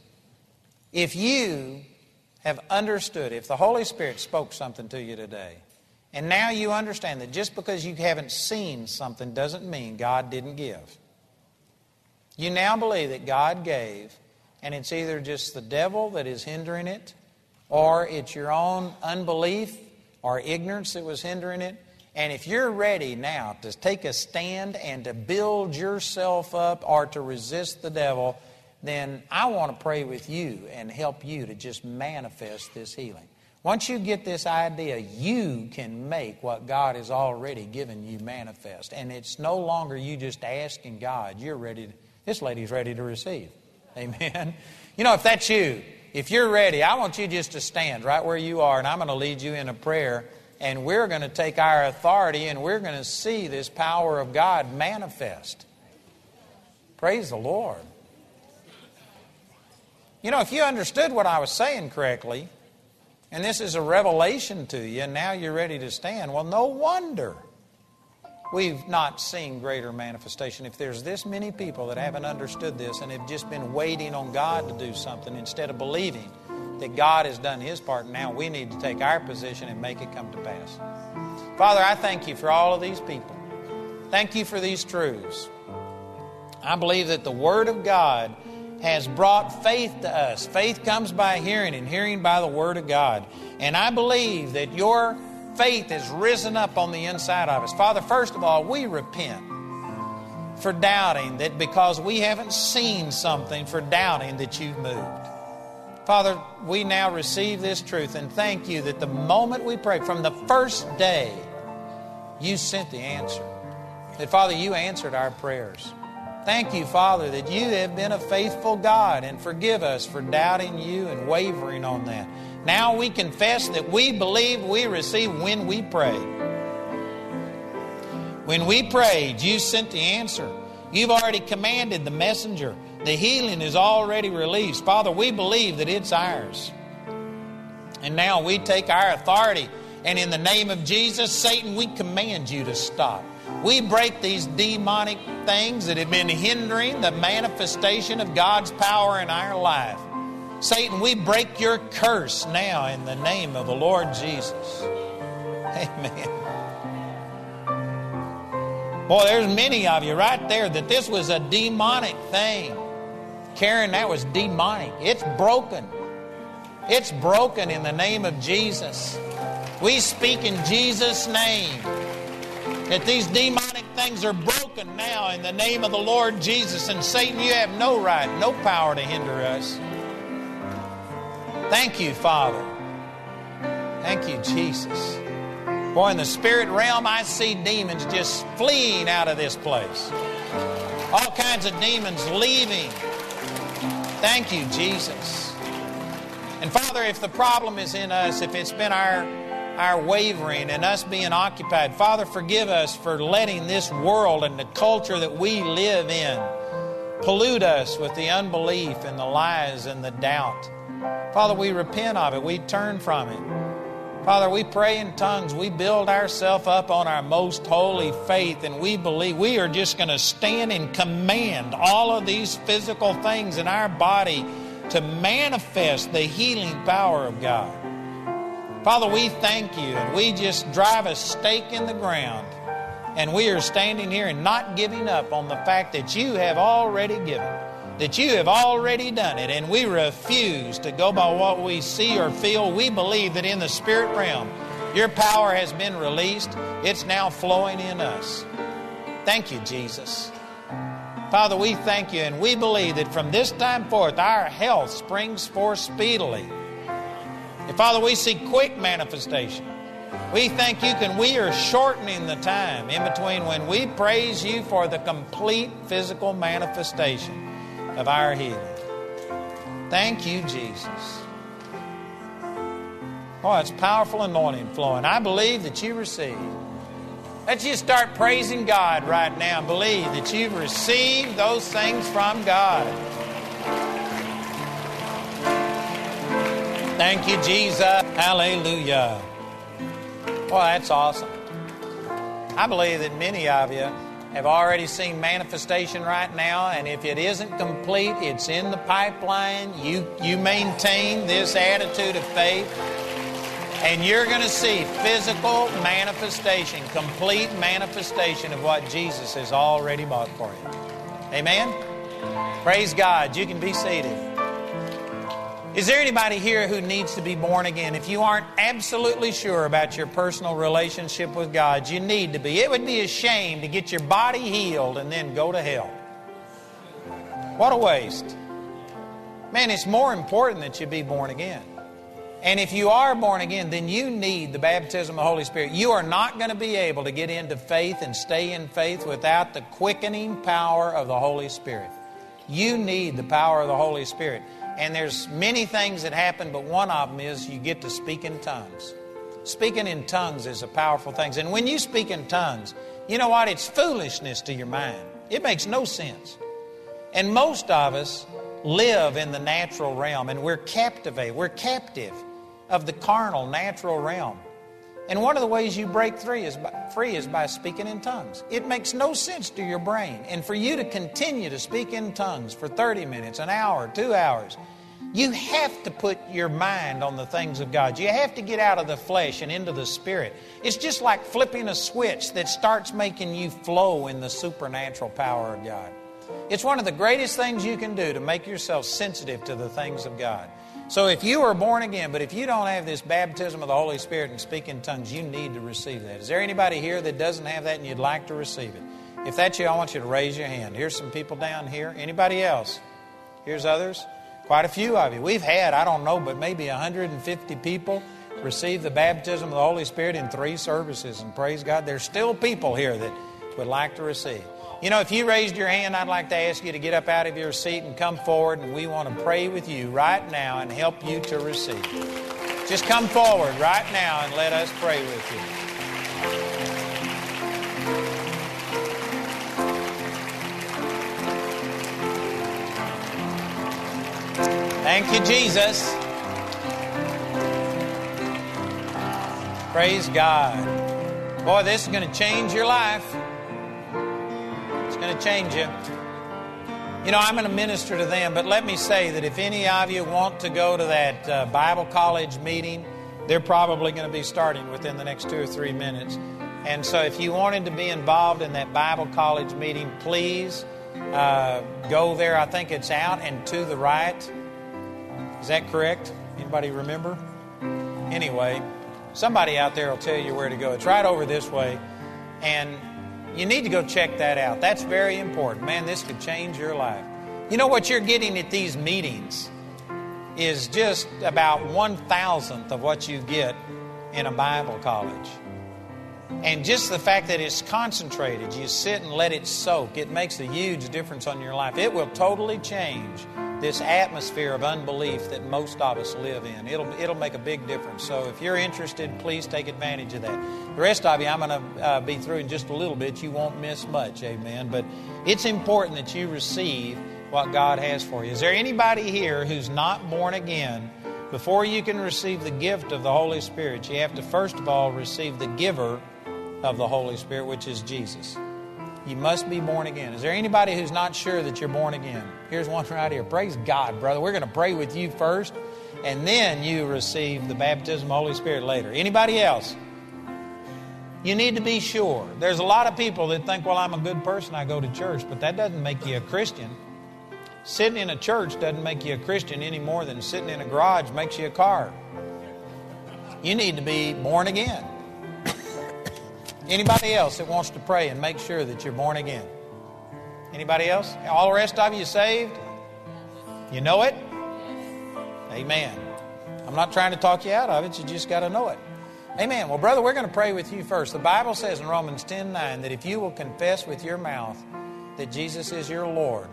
If you have understood, if the Holy Spirit spoke something to you today, and now you understand that just because you haven't seen something doesn't mean God didn't give. You now believe that God gave, and it's either just the devil that is hindering it, or it's your own unbelief or ignorance that was hindering it. And if you're ready now to take a stand and to build yourself up or to resist the devil, then I want to pray with you and help you to just manifest this healing. Once you get this idea, you can make what God has already given you manifest. And it's no longer you just asking God. You're ready. To, this lady's ready to receive. Amen. You know, if that's you, if you're ready, I want you just to stand right where you are, and I'm going to lead you in a prayer. And we're going to take our authority and we're going to see this power of God manifest. Praise the Lord. You know, if you understood what I was saying correctly, and this is a revelation to you, and now you're ready to stand, well, no wonder we've not seen greater manifestation. If there's this many people that haven't understood this and have just been waiting on God to do something instead of believing that God has done His part, now we need to take our position and make it come to pass. Father, I thank you for all of these people. Thank you for these truths. I believe that the Word of God has brought faith to us. Faith comes by hearing, and hearing by the Word of God. And I believe that your faith has risen up on the inside of us. Father, first of all, we repent for doubting that because we haven't seen something, for doubting that you've moved. Father, we now receive this truth and thank you that the moment we pray, from the first day, you sent the answer. That, Father, you answered our prayers. Thank you, Father, that you have been a faithful God and forgive us for doubting you and wavering on that. Now we confess that we believe we receive when we pray. When we prayed, you sent the answer. You've already commanded the messenger. The healing is already released. Father, we believe that it's ours. And now we take our authority, and in the name of Jesus, Satan, we command you to stop. We break these demonic things that have been hindering the manifestation of God's power in our life. Satan, we break your curse now in the name of the Lord Jesus. Amen. Boy, there's many of you right there that this was a demonic thing. Karen, that was demonic. It's broken. It's broken in the name of Jesus. We speak in Jesus' name that these demonic things are broken now in the name of the Lord Jesus. And Satan, you have no right, no power to hinder us. Thank you, Father. Thank you, Jesus. Boy, in the spirit realm, I see demons just fleeing out of this place. All kinds of demons leaving. Thank you, Jesus. And Father, if the problem is in us, if it's been our our wavering and us being occupied. Father, forgive us for letting this world and the culture that we live in pollute us with the unbelief and the lies and the doubt. Father, we repent of it. We turn from it. Father, we pray in tongues. We build ourselves up on our most holy faith, and we believe we are just going to stand and command all of these physical things in our body to manifest the healing power of God. Father, we thank you and we just drive a stake in the ground. And we are standing here and not giving up on the fact that you have already given, that you have already done it. And we refuse to go by what we see or feel. We believe that in the spirit realm, your power has been released, it's now flowing in us. Thank you, Jesus. Father, we thank you and we believe that from this time forth, our health springs forth speedily. And Father, we see quick manifestation. We thank you can we are shortening the time in between when we praise you for the complete physical manifestation of our healing. Thank you, Jesus. Oh, it's powerful anointing flowing. I believe that you receive. Let's just start praising God right now. Believe that you've received those things from God. Thank you, Jesus. Hallelujah. Well, that's awesome. I believe that many of you have already seen manifestation right now, and if it isn't complete, it's in the pipeline. You, you maintain this attitude of faith, and you're going to see physical manifestation, complete manifestation of what Jesus has already bought for you. Amen? Praise God. You can be seated. Is there anybody here who needs to be born again? If you aren't absolutely sure about your personal relationship with God, you need to be. It would be a shame to get your body healed and then go to hell. What a waste. Man, it's more important that you be born again. And if you are born again, then you need the baptism of the Holy Spirit. You are not going to be able to get into faith and stay in faith without the quickening power of the Holy Spirit. You need the power of the Holy Spirit. And there's many things that happen, but one of them is you get to speak in tongues. Speaking in tongues is a powerful thing. And when you speak in tongues, you know what? It's foolishness to your mind. It makes no sense. And most of us live in the natural realm and we're captivated. We're captive of the carnal, natural realm. And one of the ways you break free is, by, free is by speaking in tongues. It makes no sense to your brain. And for you to continue to speak in tongues for 30 minutes, an hour, two hours, you have to put your mind on the things of God. You have to get out of the flesh and into the spirit. It's just like flipping a switch that starts making you flow in the supernatural power of God. It's one of the greatest things you can do to make yourself sensitive to the things of God. So if you are born again, but if you don't have this baptism of the Holy Spirit and speak in tongues, you need to receive that. Is there anybody here that doesn't have that and you'd like to receive it? If that's you, I want you to raise your hand. Here's some people down here. Anybody else? Here's others. Quite a few of you. We've had, I don't know, but maybe 150 people receive the baptism of the Holy Spirit in three services. And praise God, there's still people here that would like to receive. You know, if you raised your hand, I'd like to ask you to get up out of your seat and come forward, and we want to pray with you right now and help you to receive. Just come forward right now and let us pray with you. Thank you, Jesus. Praise God. Boy, this is going to change your life going to change you. You know, I'm going to minister to them, but let me say that if any of you want to go to that uh, Bible college meeting, they're probably going to be starting within the next two or three minutes. And so if you wanted to be involved in that Bible college meeting, please uh, go there. I think it's out and to the right. Is that correct? Anybody remember? Anyway, somebody out there will tell you where to go. It's right over this way. And you need to go check that out. That's very important. Man, this could change your life. You know what you're getting at these meetings is just about one thousandth of what you get in a Bible college. And just the fact that it's concentrated, you sit and let it soak, it makes a huge difference on your life. It will totally change this atmosphere of unbelief that most of us live in. It'll, it'll make a big difference. So if you're interested, please take advantage of that. The rest of you, I'm going to uh, be through in just a little bit. You won't miss much, amen. But it's important that you receive what God has for you. Is there anybody here who's not born again? Before you can receive the gift of the Holy Spirit, you have to first of all receive the giver of the Holy Spirit, which is Jesus. You must be born again. Is there anybody who's not sure that you're born again? Here's one right here. Praise God, brother. We're going to pray with you first, and then you receive the baptism of the Holy Spirit later. Anybody else? You need to be sure. There's a lot of people that think, well, I'm a good person, I go to church, but that doesn't make you a Christian. Sitting in a church doesn't make you a Christian any more than sitting in a garage makes you a car. You need to be born again. Anybody else that wants to pray and make sure that you're born again? Anybody else? All the rest of you saved? You know it? Amen. I'm not trying to talk you out of it, you just got to know it. Amen. Well, brother, we're going to pray with you first. The Bible says in Romans 10 9 that if you will confess with your mouth that Jesus is your Lord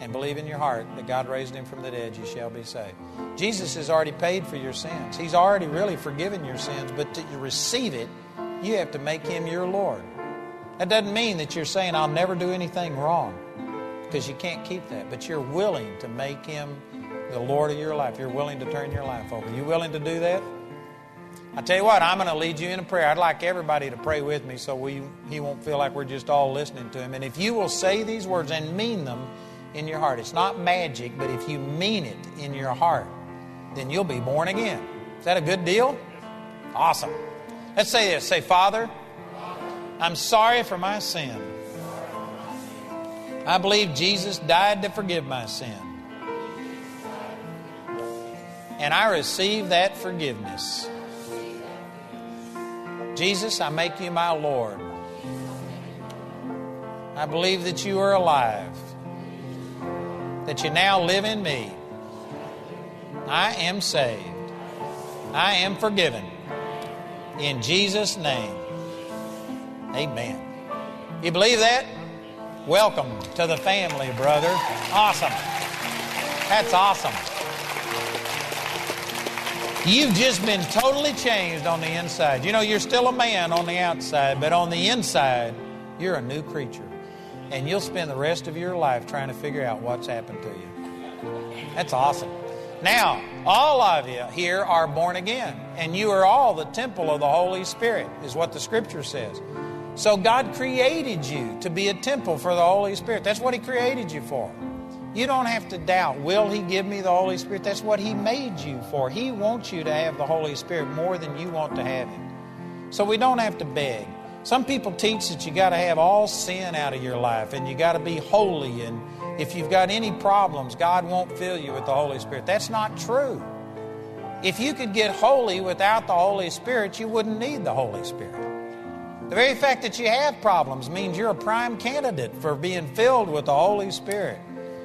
and believe in your heart that God raised him from the dead, you shall be saved. Jesus has already paid for your sins. He's already really forgiven your sins, but to receive it, you have to make him your Lord. That doesn't mean that you're saying, I'll never do anything wrong, because you can't keep that. But you're willing to make him the Lord of your life. You're willing to turn your life over. Are You willing to do that? I tell you what, I'm going to lead you in a prayer. I'd like everybody to pray with me so we, he won't feel like we're just all listening to him. And if you will say these words and mean them in your heart, it's not magic, but if you mean it in your heart, then you'll be born again. Is that a good deal? Awesome. Let's say this. Say, Father, I'm sorry for my sin. I believe Jesus died to forgive my sin. And I receive that forgiveness. Jesus, I make you my Lord. I believe that you are alive, that you now live in me. I am saved. I am forgiven. In Jesus' name. Amen. You believe that? Welcome to the family, brother. Awesome. That's awesome. You've just been totally changed on the inside. You know, you're still a man on the outside, but on the inside, you're a new creature. And you'll spend the rest of your life trying to figure out what's happened to you. That's awesome. Now, all of you here are born again, and you are all the temple of the Holy Spirit, is what the scripture says. So, God created you to be a temple for the Holy Spirit. That's what He created you for. You don't have to doubt, will He give me the Holy Spirit? That's what He made you for. He wants you to have the Holy Spirit more than you want to have Him. So, we don't have to beg. Some people teach that you got to have all sin out of your life and you got to be holy. And if you've got any problems, God won't fill you with the Holy Spirit. That's not true. If you could get holy without the Holy Spirit, you wouldn't need the Holy Spirit. The very fact that you have problems means you're a prime candidate for being filled with the Holy Spirit.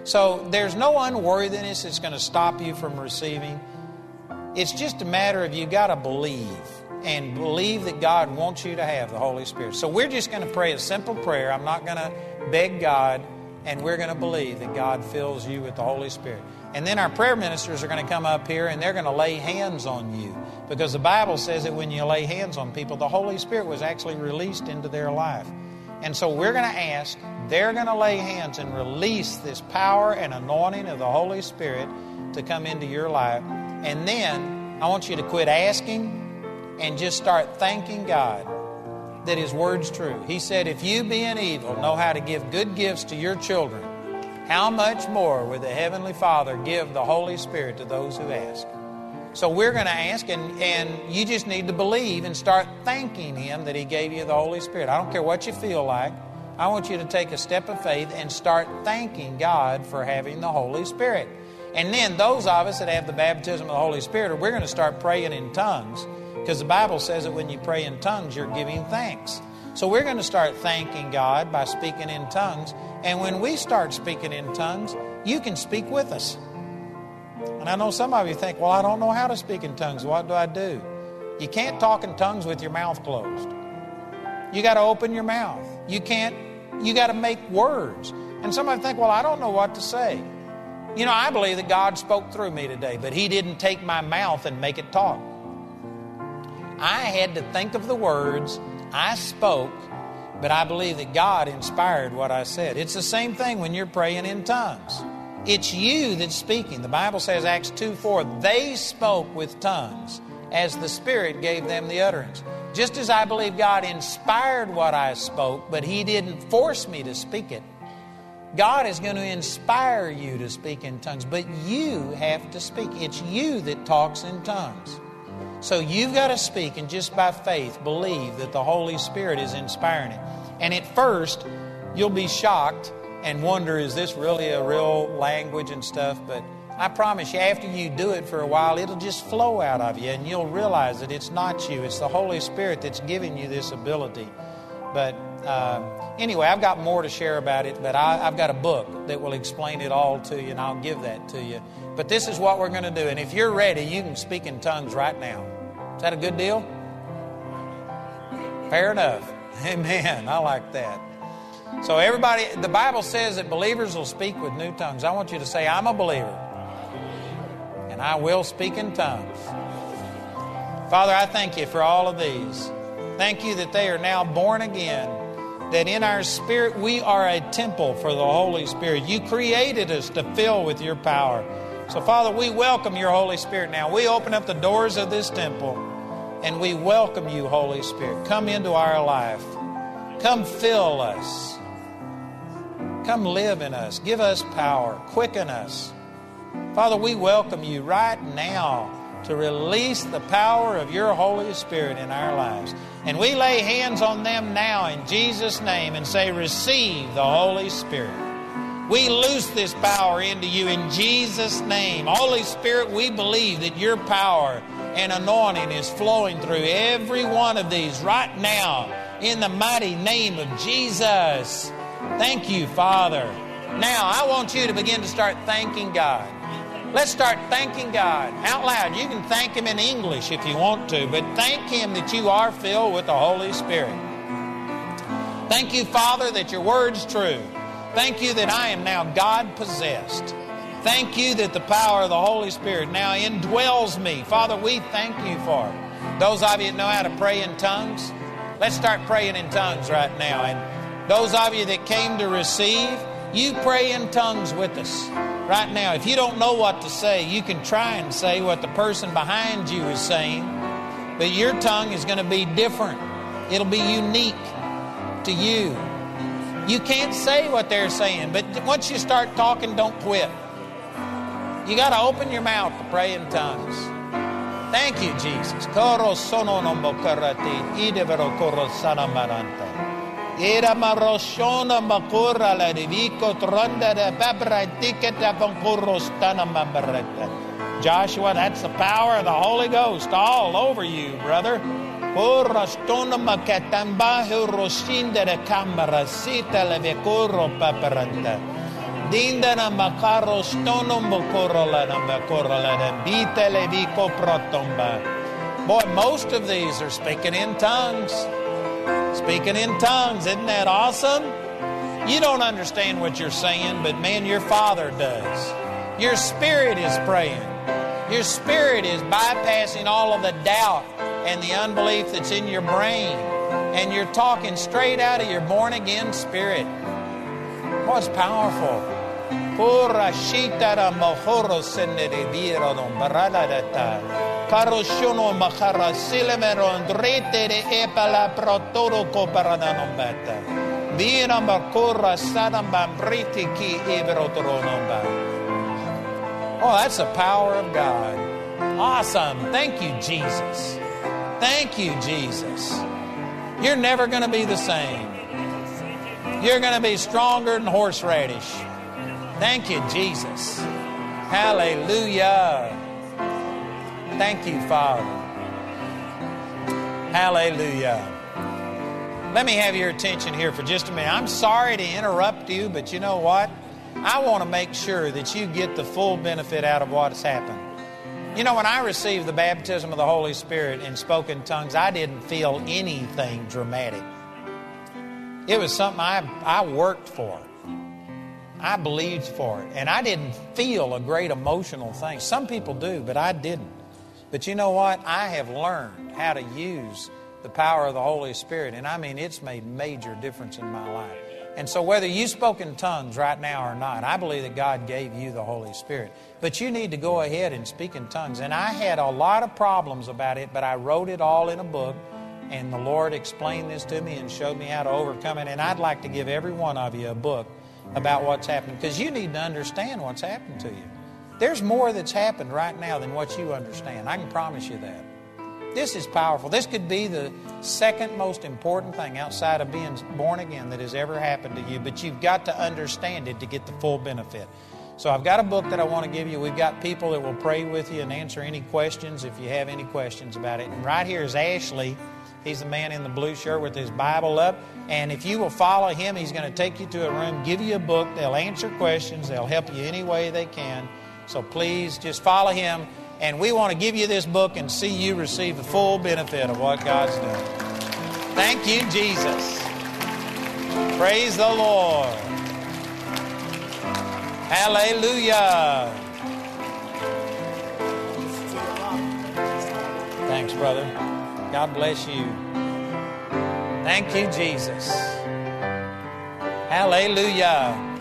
So there's no unworthiness that's going to stop you from receiving. It's just a matter of you got to believe and believe that God wants you to have the Holy Spirit. So we're just going to pray a simple prayer. I'm not going to beg God, and we're going to believe that God fills you with the Holy Spirit. And then our prayer ministers are going to come up here and they're going to lay hands on you. Because the Bible says that when you lay hands on people, the Holy Spirit was actually released into their life. And so we're going to ask, they're going to lay hands and release this power and anointing of the Holy Spirit to come into your life. And then I want you to quit asking and just start thanking God that His Word's true. He said, If you, being evil, know how to give good gifts to your children, how much more will the Heavenly Father give the Holy Spirit to those who ask? So we're going to ask, and, and you just need to believe and start thanking Him that He gave you the Holy Spirit. I don't care what you feel like. I want you to take a step of faith and start thanking God for having the Holy Spirit. And then those of us that have the baptism of the Holy Spirit, we're going to start praying in tongues because the Bible says that when you pray in tongues, you're giving thanks. So we're going to start thanking God by speaking in tongues. And when we start speaking in tongues, you can speak with us. And I know some of you think, well, I don't know how to speak in tongues. What do I do? You can't talk in tongues with your mouth closed. You got to open your mouth. You can't, you got to make words. And some of you think, well, I don't know what to say. You know, I believe that God spoke through me today, but He didn't take my mouth and make it talk. I had to think of the words I spoke, but I believe that God inspired what I said. It's the same thing when you're praying in tongues. It's you that's speaking. The Bible says, Acts 2 4, they spoke with tongues as the Spirit gave them the utterance. Just as I believe God inspired what I spoke, but He didn't force me to speak it. God is going to inspire you to speak in tongues, but you have to speak. It's you that talks in tongues. So you've got to speak and just by faith believe that the Holy Spirit is inspiring it. And at first, you'll be shocked and wonder, is this really a real language and stuff? But I promise you, after you do it for a while, it'll just flow out of you and you'll realize that it's not you, it's the Holy Spirit that's giving you this ability. But uh, anyway, I've got more to share about it, but I, I've got a book that will explain it all to you, and I'll give that to you. But this is what we're going to do. And if you're ready, you can speak in tongues right now. Is that a good deal? Fair enough. Amen. I like that. So, everybody, the Bible says that believers will speak with new tongues. I want you to say, I'm a believer, and I will speak in tongues. Father, I thank you for all of these. Thank you that they are now born again, that in our spirit we are a temple for the Holy Spirit. You created us to fill with your power. So, Father, we welcome your Holy Spirit now. We open up the doors of this temple and we welcome you, Holy Spirit. Come into our life. Come fill us. Come live in us. Give us power. Quicken us. Father, we welcome you right now to release the power of your Holy Spirit in our lives. And we lay hands on them now in Jesus' name and say, Receive the Holy Spirit. We loose this power into you in Jesus' name. Holy Spirit, we believe that your power and anointing is flowing through every one of these right now in the mighty name of Jesus. Thank you, Father. Now, I want you to begin to start thanking God. Let's start thanking God out loud. You can thank Him in English if you want to, but thank Him that you are filled with the Holy Spirit. Thank you, Father, that your word's true. Thank you that I am now God possessed. Thank you that the power of the Holy Spirit now indwells me. Father, we thank you for it. Those of you that know how to pray in tongues, let's start praying in tongues right now. And those of you that came to receive, you pray in tongues with us right now. If you don't know what to say, you can try and say what the person behind you is saying, but your tongue is going to be different. It'll be unique to you. You can't say what they're saying, but once you start talking, don't quit. You got to open your mouth to pray in tongues. Thank you, Jesus. Joshua, that's the power of the Holy Ghost all over you, brother. Ora stona makatamba hiroshinda de sita le vekoro paparanta. Dindana makaro stono mokorola na makorola na bita le viko protomba. Boy, most of these are speaking in tongues. Speaking in tongues, isn't that awesome? You don't understand what you're saying, but man, your Father does. Your spirit is praying. Your spirit is bypassing all of the doubt and the unbelief that's in your brain. And you're talking straight out of your born again spirit. What's powerful? Oh, that's the power of God. Awesome. Thank you, Jesus. Thank you, Jesus. You're never going to be the same. You're going to be stronger than horseradish. Thank you, Jesus. Hallelujah. Thank you, Father. Hallelujah. Let me have your attention here for just a minute. I'm sorry to interrupt you, but you know what? I want to make sure that you get the full benefit out of what has happened. You know, when I received the baptism of the Holy Spirit in spoken tongues, I didn't feel anything dramatic. It was something I, I worked for. I believed for it. And I didn't feel a great emotional thing. Some people do, but I didn't. But you know what? I have learned how to use the power of the Holy Spirit. And I mean, it's made major difference in my life. And so, whether you spoke in tongues right now or not, I believe that God gave you the Holy Spirit. But you need to go ahead and speak in tongues. And I had a lot of problems about it, but I wrote it all in a book. And the Lord explained this to me and showed me how to overcome it. And I'd like to give every one of you a book about what's happening because you need to understand what's happened to you. There's more that's happened right now than what you understand. I can promise you that. This is powerful. This could be the second most important thing outside of being born again that has ever happened to you, but you've got to understand it to get the full benefit. So I've got a book that I want to give you. We've got people that will pray with you and answer any questions if you have any questions about it. And right here is Ashley. He's the man in the blue shirt with his Bible up. And if you will follow him, he's going to take you to a room, give you a book. They'll answer questions, they'll help you any way they can. So please just follow him. And we want to give you this book and see you receive the full benefit of what God's done. Thank you, Jesus. Praise the Lord. Hallelujah. Thanks, brother. God bless you. Thank you, Jesus. Hallelujah.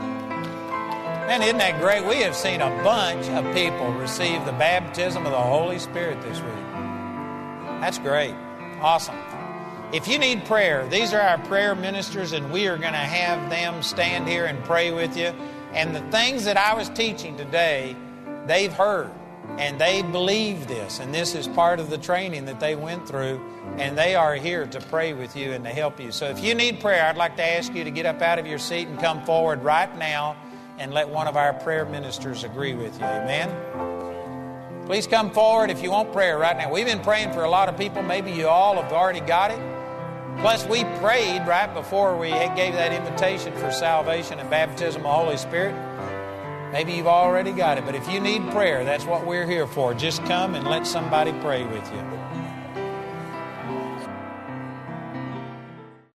Man, isn't that great? We have seen a bunch of people receive the baptism of the Holy Spirit this week. That's great. Awesome. If you need prayer, these are our prayer ministers, and we are going to have them stand here and pray with you. And the things that I was teaching today, they've heard and they believe this. And this is part of the training that they went through. And they are here to pray with you and to help you. So if you need prayer, I'd like to ask you to get up out of your seat and come forward right now and let one of our prayer ministers agree with you. Amen. Please come forward if you want prayer right now. We've been praying for a lot of people. Maybe you all have already got it. Plus, we prayed right before we gave that invitation for salvation and baptism of the Holy Spirit. Maybe you've already got it, but if you need prayer, that's what we're here for. Just come and let somebody pray with you.